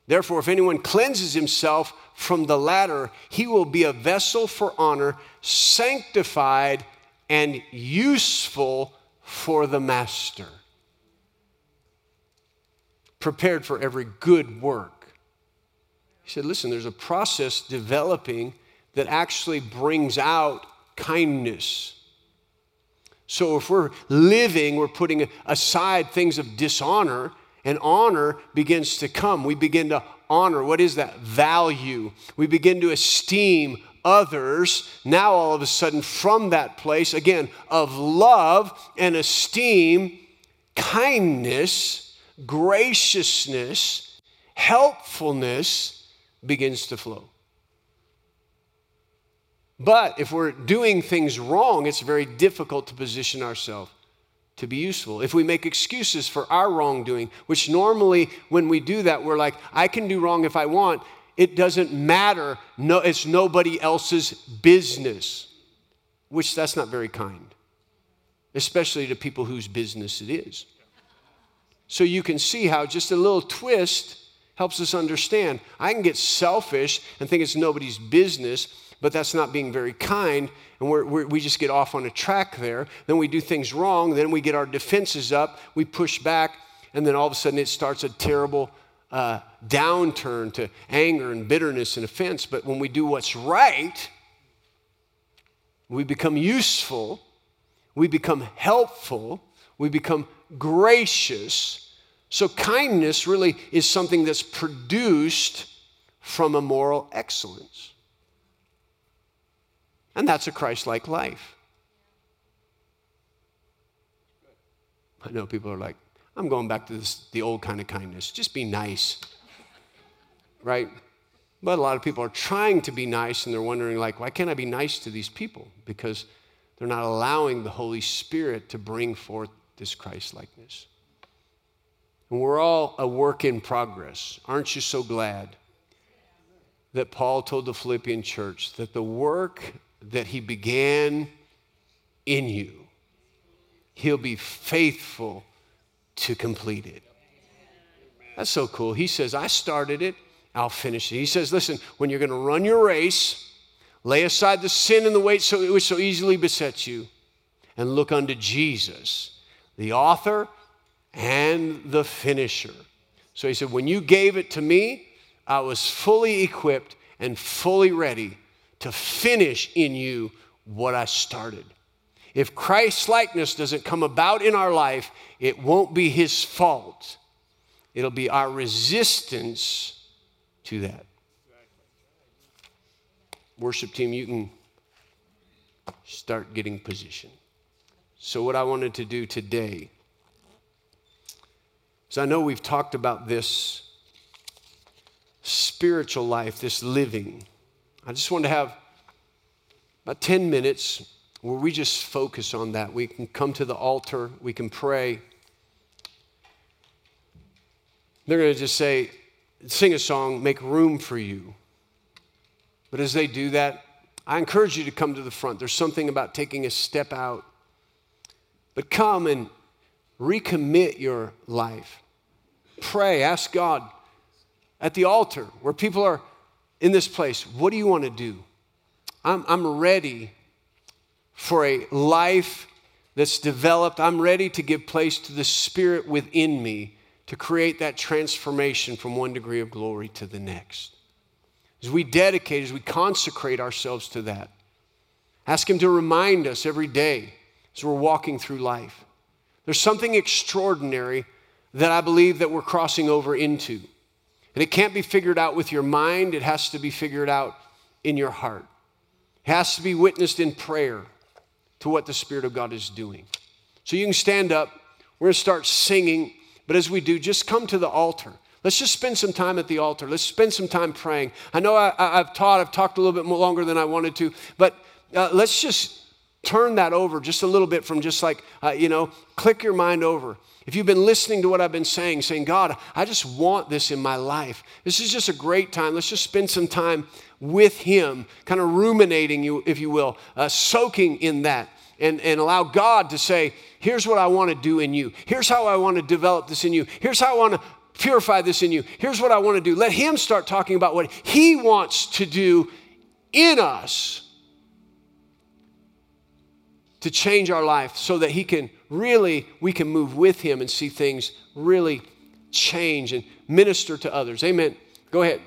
Therefore, if anyone cleanses himself from the latter, he will be a vessel for honor, sanctified and useful for the master, prepared for every good work. He said, Listen, there's a process developing that actually brings out kindness. So if we're living, we're putting aside things of dishonor and honor begins to come. We begin to honor. What is that? Value. We begin to esteem others. Now, all of a sudden, from that place, again, of love and esteem, kindness, graciousness, helpfulness begins to flow. But if we're doing things wrong, it's very difficult to position ourselves to be useful. If we make excuses for our wrongdoing, which normally when we do that, we're like, I can do wrong if I want, it doesn't matter. No, it's nobody else's business, which that's not very kind, especially to people whose business it is. So you can see how just a little twist helps us understand. I can get selfish and think it's nobody's business, but that's not being very kind. And we're, we're, we just get off on a track there. Then we do things wrong. Then we get our defenses up. We push back. And then all of a sudden it starts a terrible uh, downturn to anger and bitterness and offense. But when we do what's right, we become useful, we become helpful, we become gracious so, kindness really is something that's produced from a moral excellence. And that's a Christ like life. I know people are like, I'm going back to this, the old kind of kindness. Just be nice. Right? But a lot of people are trying to be nice and they're wondering, like, why can't I be nice to these people? Because they're not allowing the Holy Spirit to bring forth this Christ likeness. And we're all a work in progress. Aren't you so glad that Paul told the Philippian church that the work that he began in you, he'll be faithful to complete it. That's so cool. He says, I started it, I'll finish it. He says, listen, when you're going to run your race, lay aside the sin and the weight so, which so easily besets you, and look unto Jesus, the author and the finisher. So he said, When you gave it to me, I was fully equipped and fully ready to finish in you what I started. If Christ's likeness doesn't come about in our life, it won't be his fault. It'll be our resistance to that. Worship team, you can start getting position. So, what I wanted to do today so I know we've talked about this spiritual life, this living. I just want to have about 10 minutes where we just focus on that. We can come to the altar, we can pray. They're going to just say, sing a song, make room for you. But as they do that, I encourage you to come to the front. There's something about taking a step out. But come and recommit your life pray, ask God at the altar where people are in this place, what do you want to do? I'm, I'm ready for a life that's developed. I'm ready to give place to the Spirit within me to create that transformation from one degree of glory to the next. As we dedicate, as we consecrate ourselves to that, ask Him to remind us every day as we're walking through life. There's something extraordinary that I believe that we're crossing over into. And it can't be figured out with your mind, it has to be figured out in your heart. It has to be witnessed in prayer to what the Spirit of God is doing. So you can stand up. We're going to start singing, but as we do, just come to the altar. Let's just spend some time at the altar. Let's spend some time praying. I know I, have taught, I've talked a little bit longer than I wanted to, but uh, let's just turn that over just a little bit from just like, uh, you know, click your mind over. If you've been listening to what I've been saying, saying, God, I just want this in my life, this is just a great time. Let's just spend some time with Him, kind of ruminating, you, if you will, uh, soaking in that, and, and allow God to say, Here's what I want to do in you. Here's how I want to develop this in you. Here's how I want to purify this in you. Here's what I want to do. Let Him start talking about what He wants to do in us to change our life so that He can really, we can move with Him and see things really change and minister to others. Amen. Go ahead.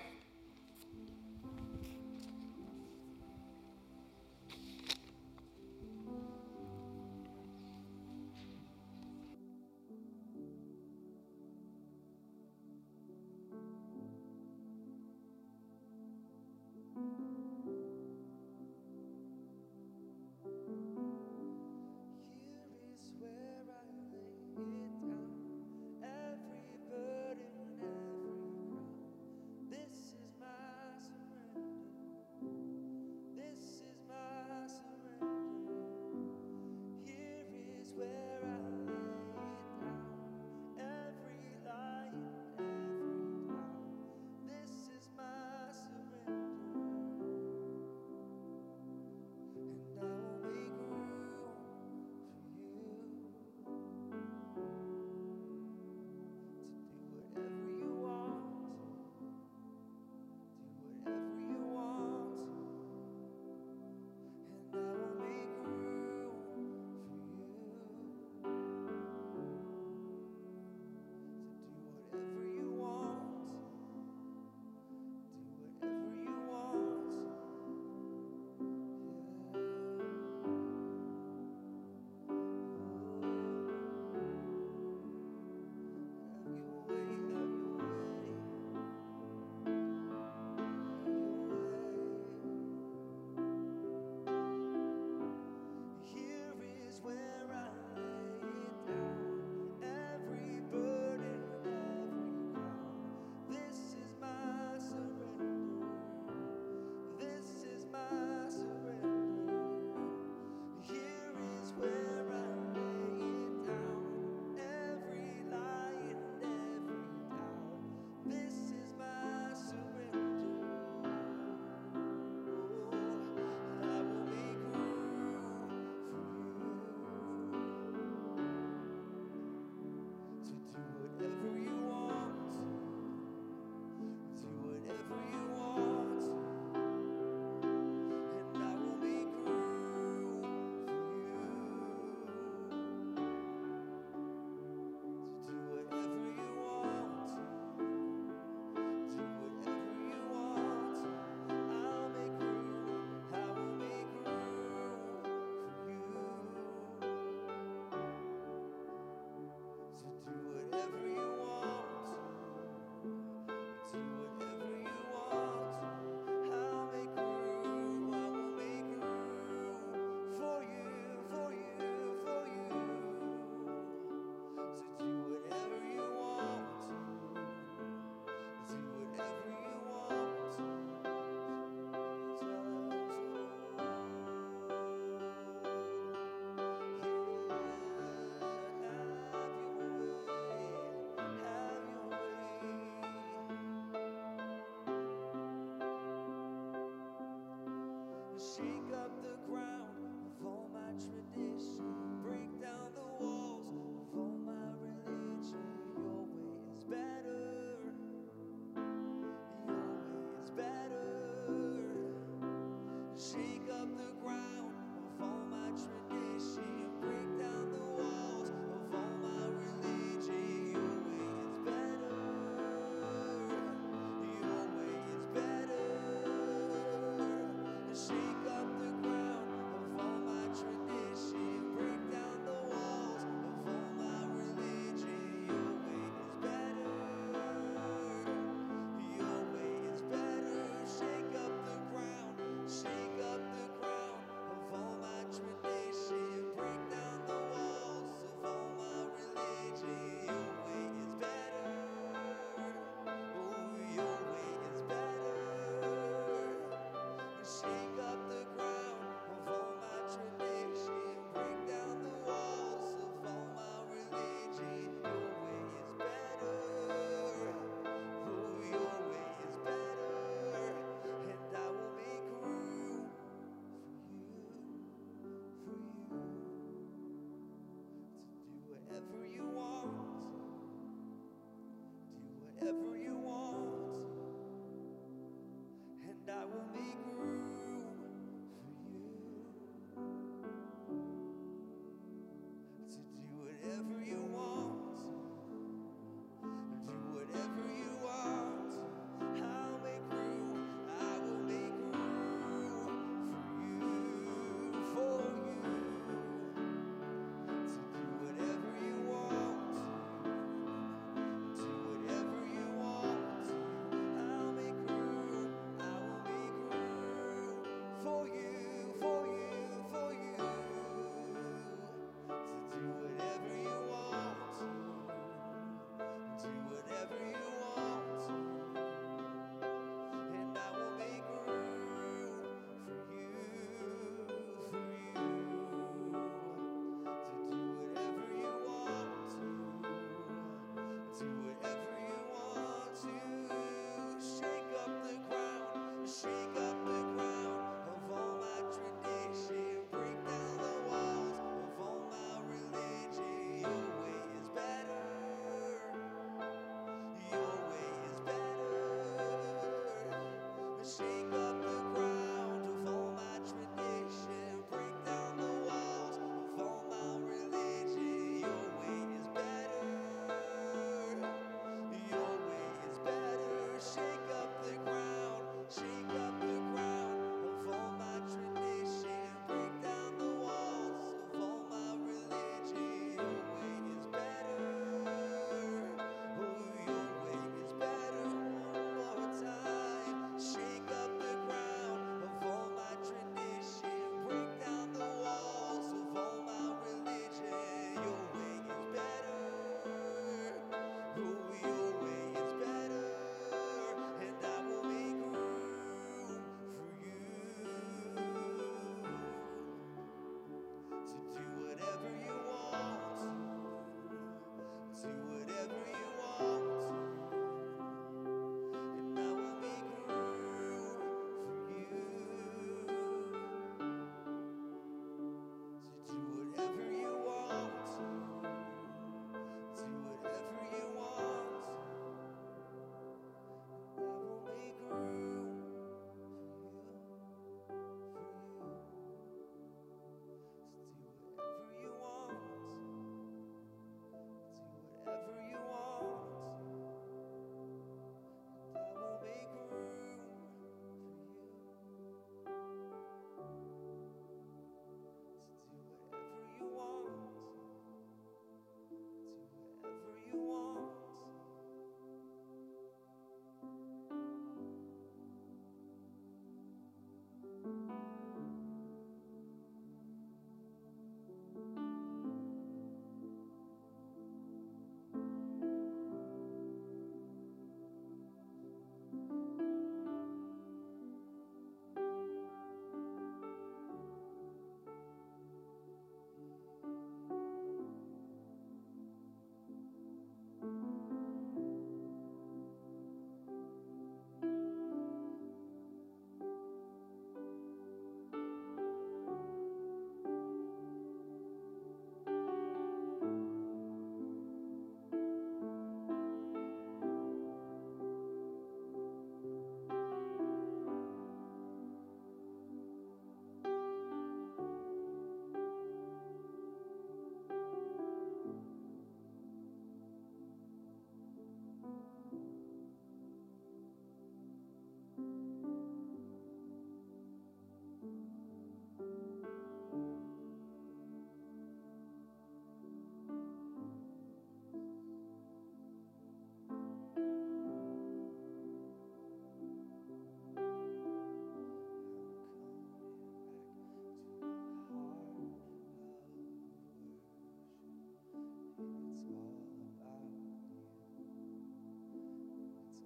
Jesus.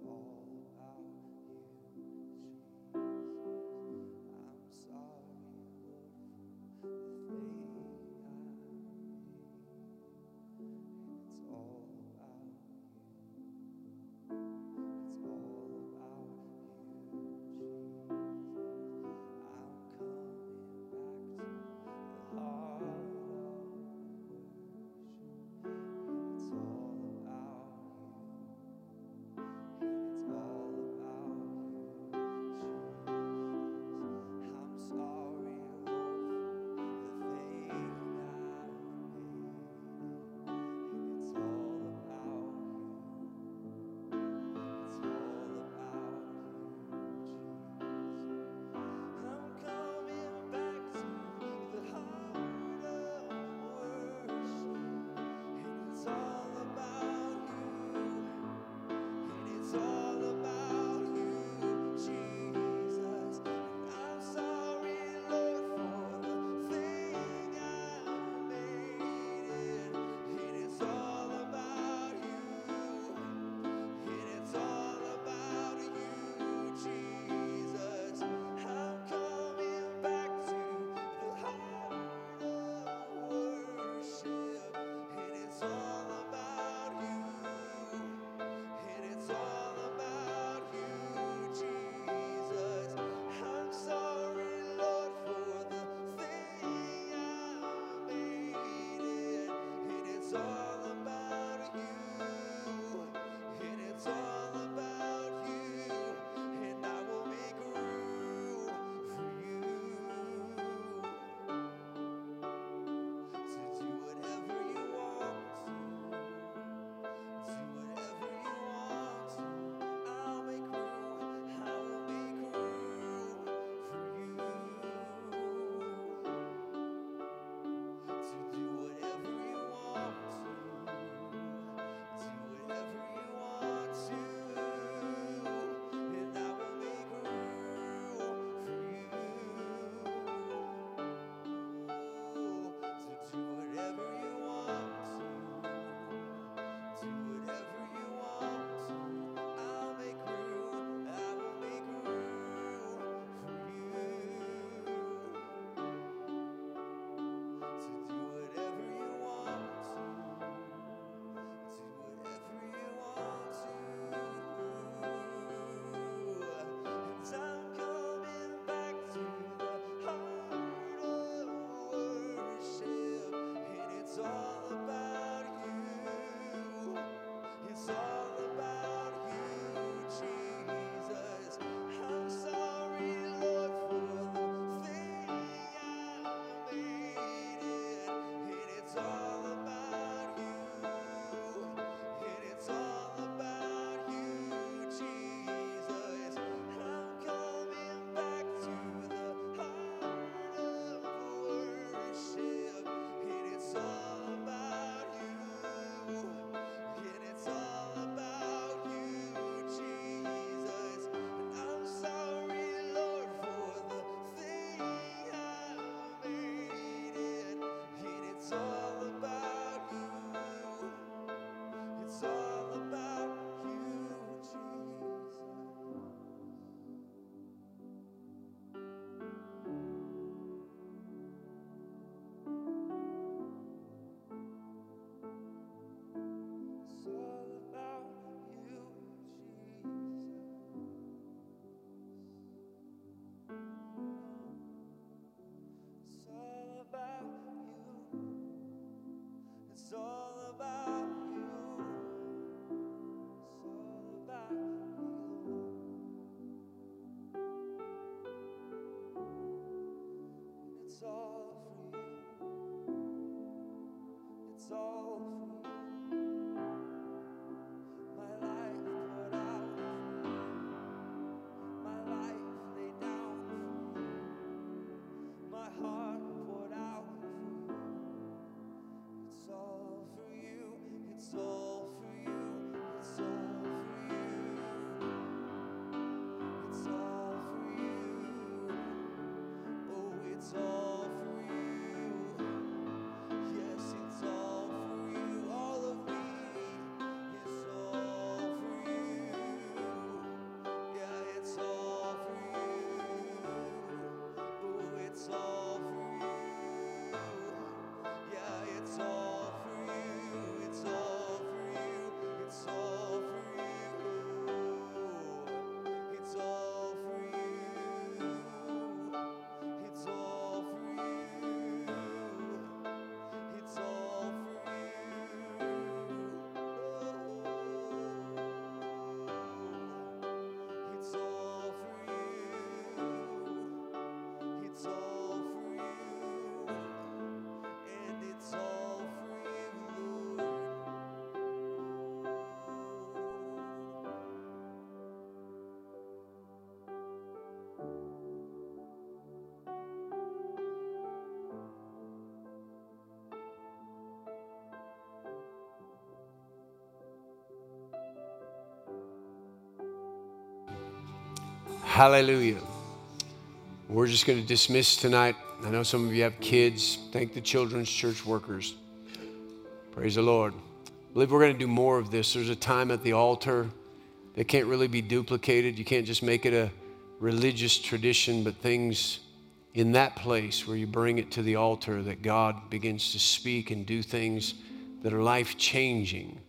small. It's It's Hallelujah. We're just going to dismiss tonight. I know some of you have kids. Thank the children's church workers. Praise the Lord. I believe we're going to do more of this. There's a time at the altar that can't really be duplicated. You can't just make it a religious tradition, but things in that place where you bring it to the altar that God begins to speak and do things that are life changing.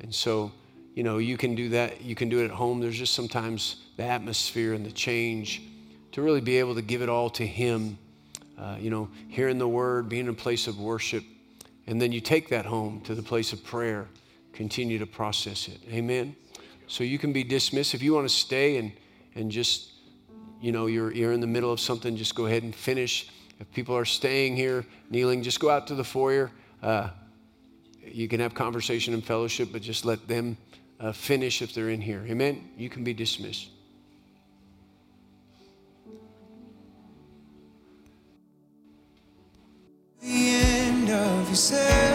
And so, you know, you can do that. You can do it at home. There's just sometimes the atmosphere and the change to really be able to give it all to Him. Uh, you know, hearing the word, being in a place of worship, and then you take that home to the place of prayer. Continue to process it. Amen. So you can be dismissed if you want to stay and and just you know you're you're in the middle of something. Just go ahead and finish. If people are staying here, kneeling, just go out to the foyer. Uh, you can have conversation and fellowship, but just let them uh, finish if they're in here. Amen. You can be dismissed. Of?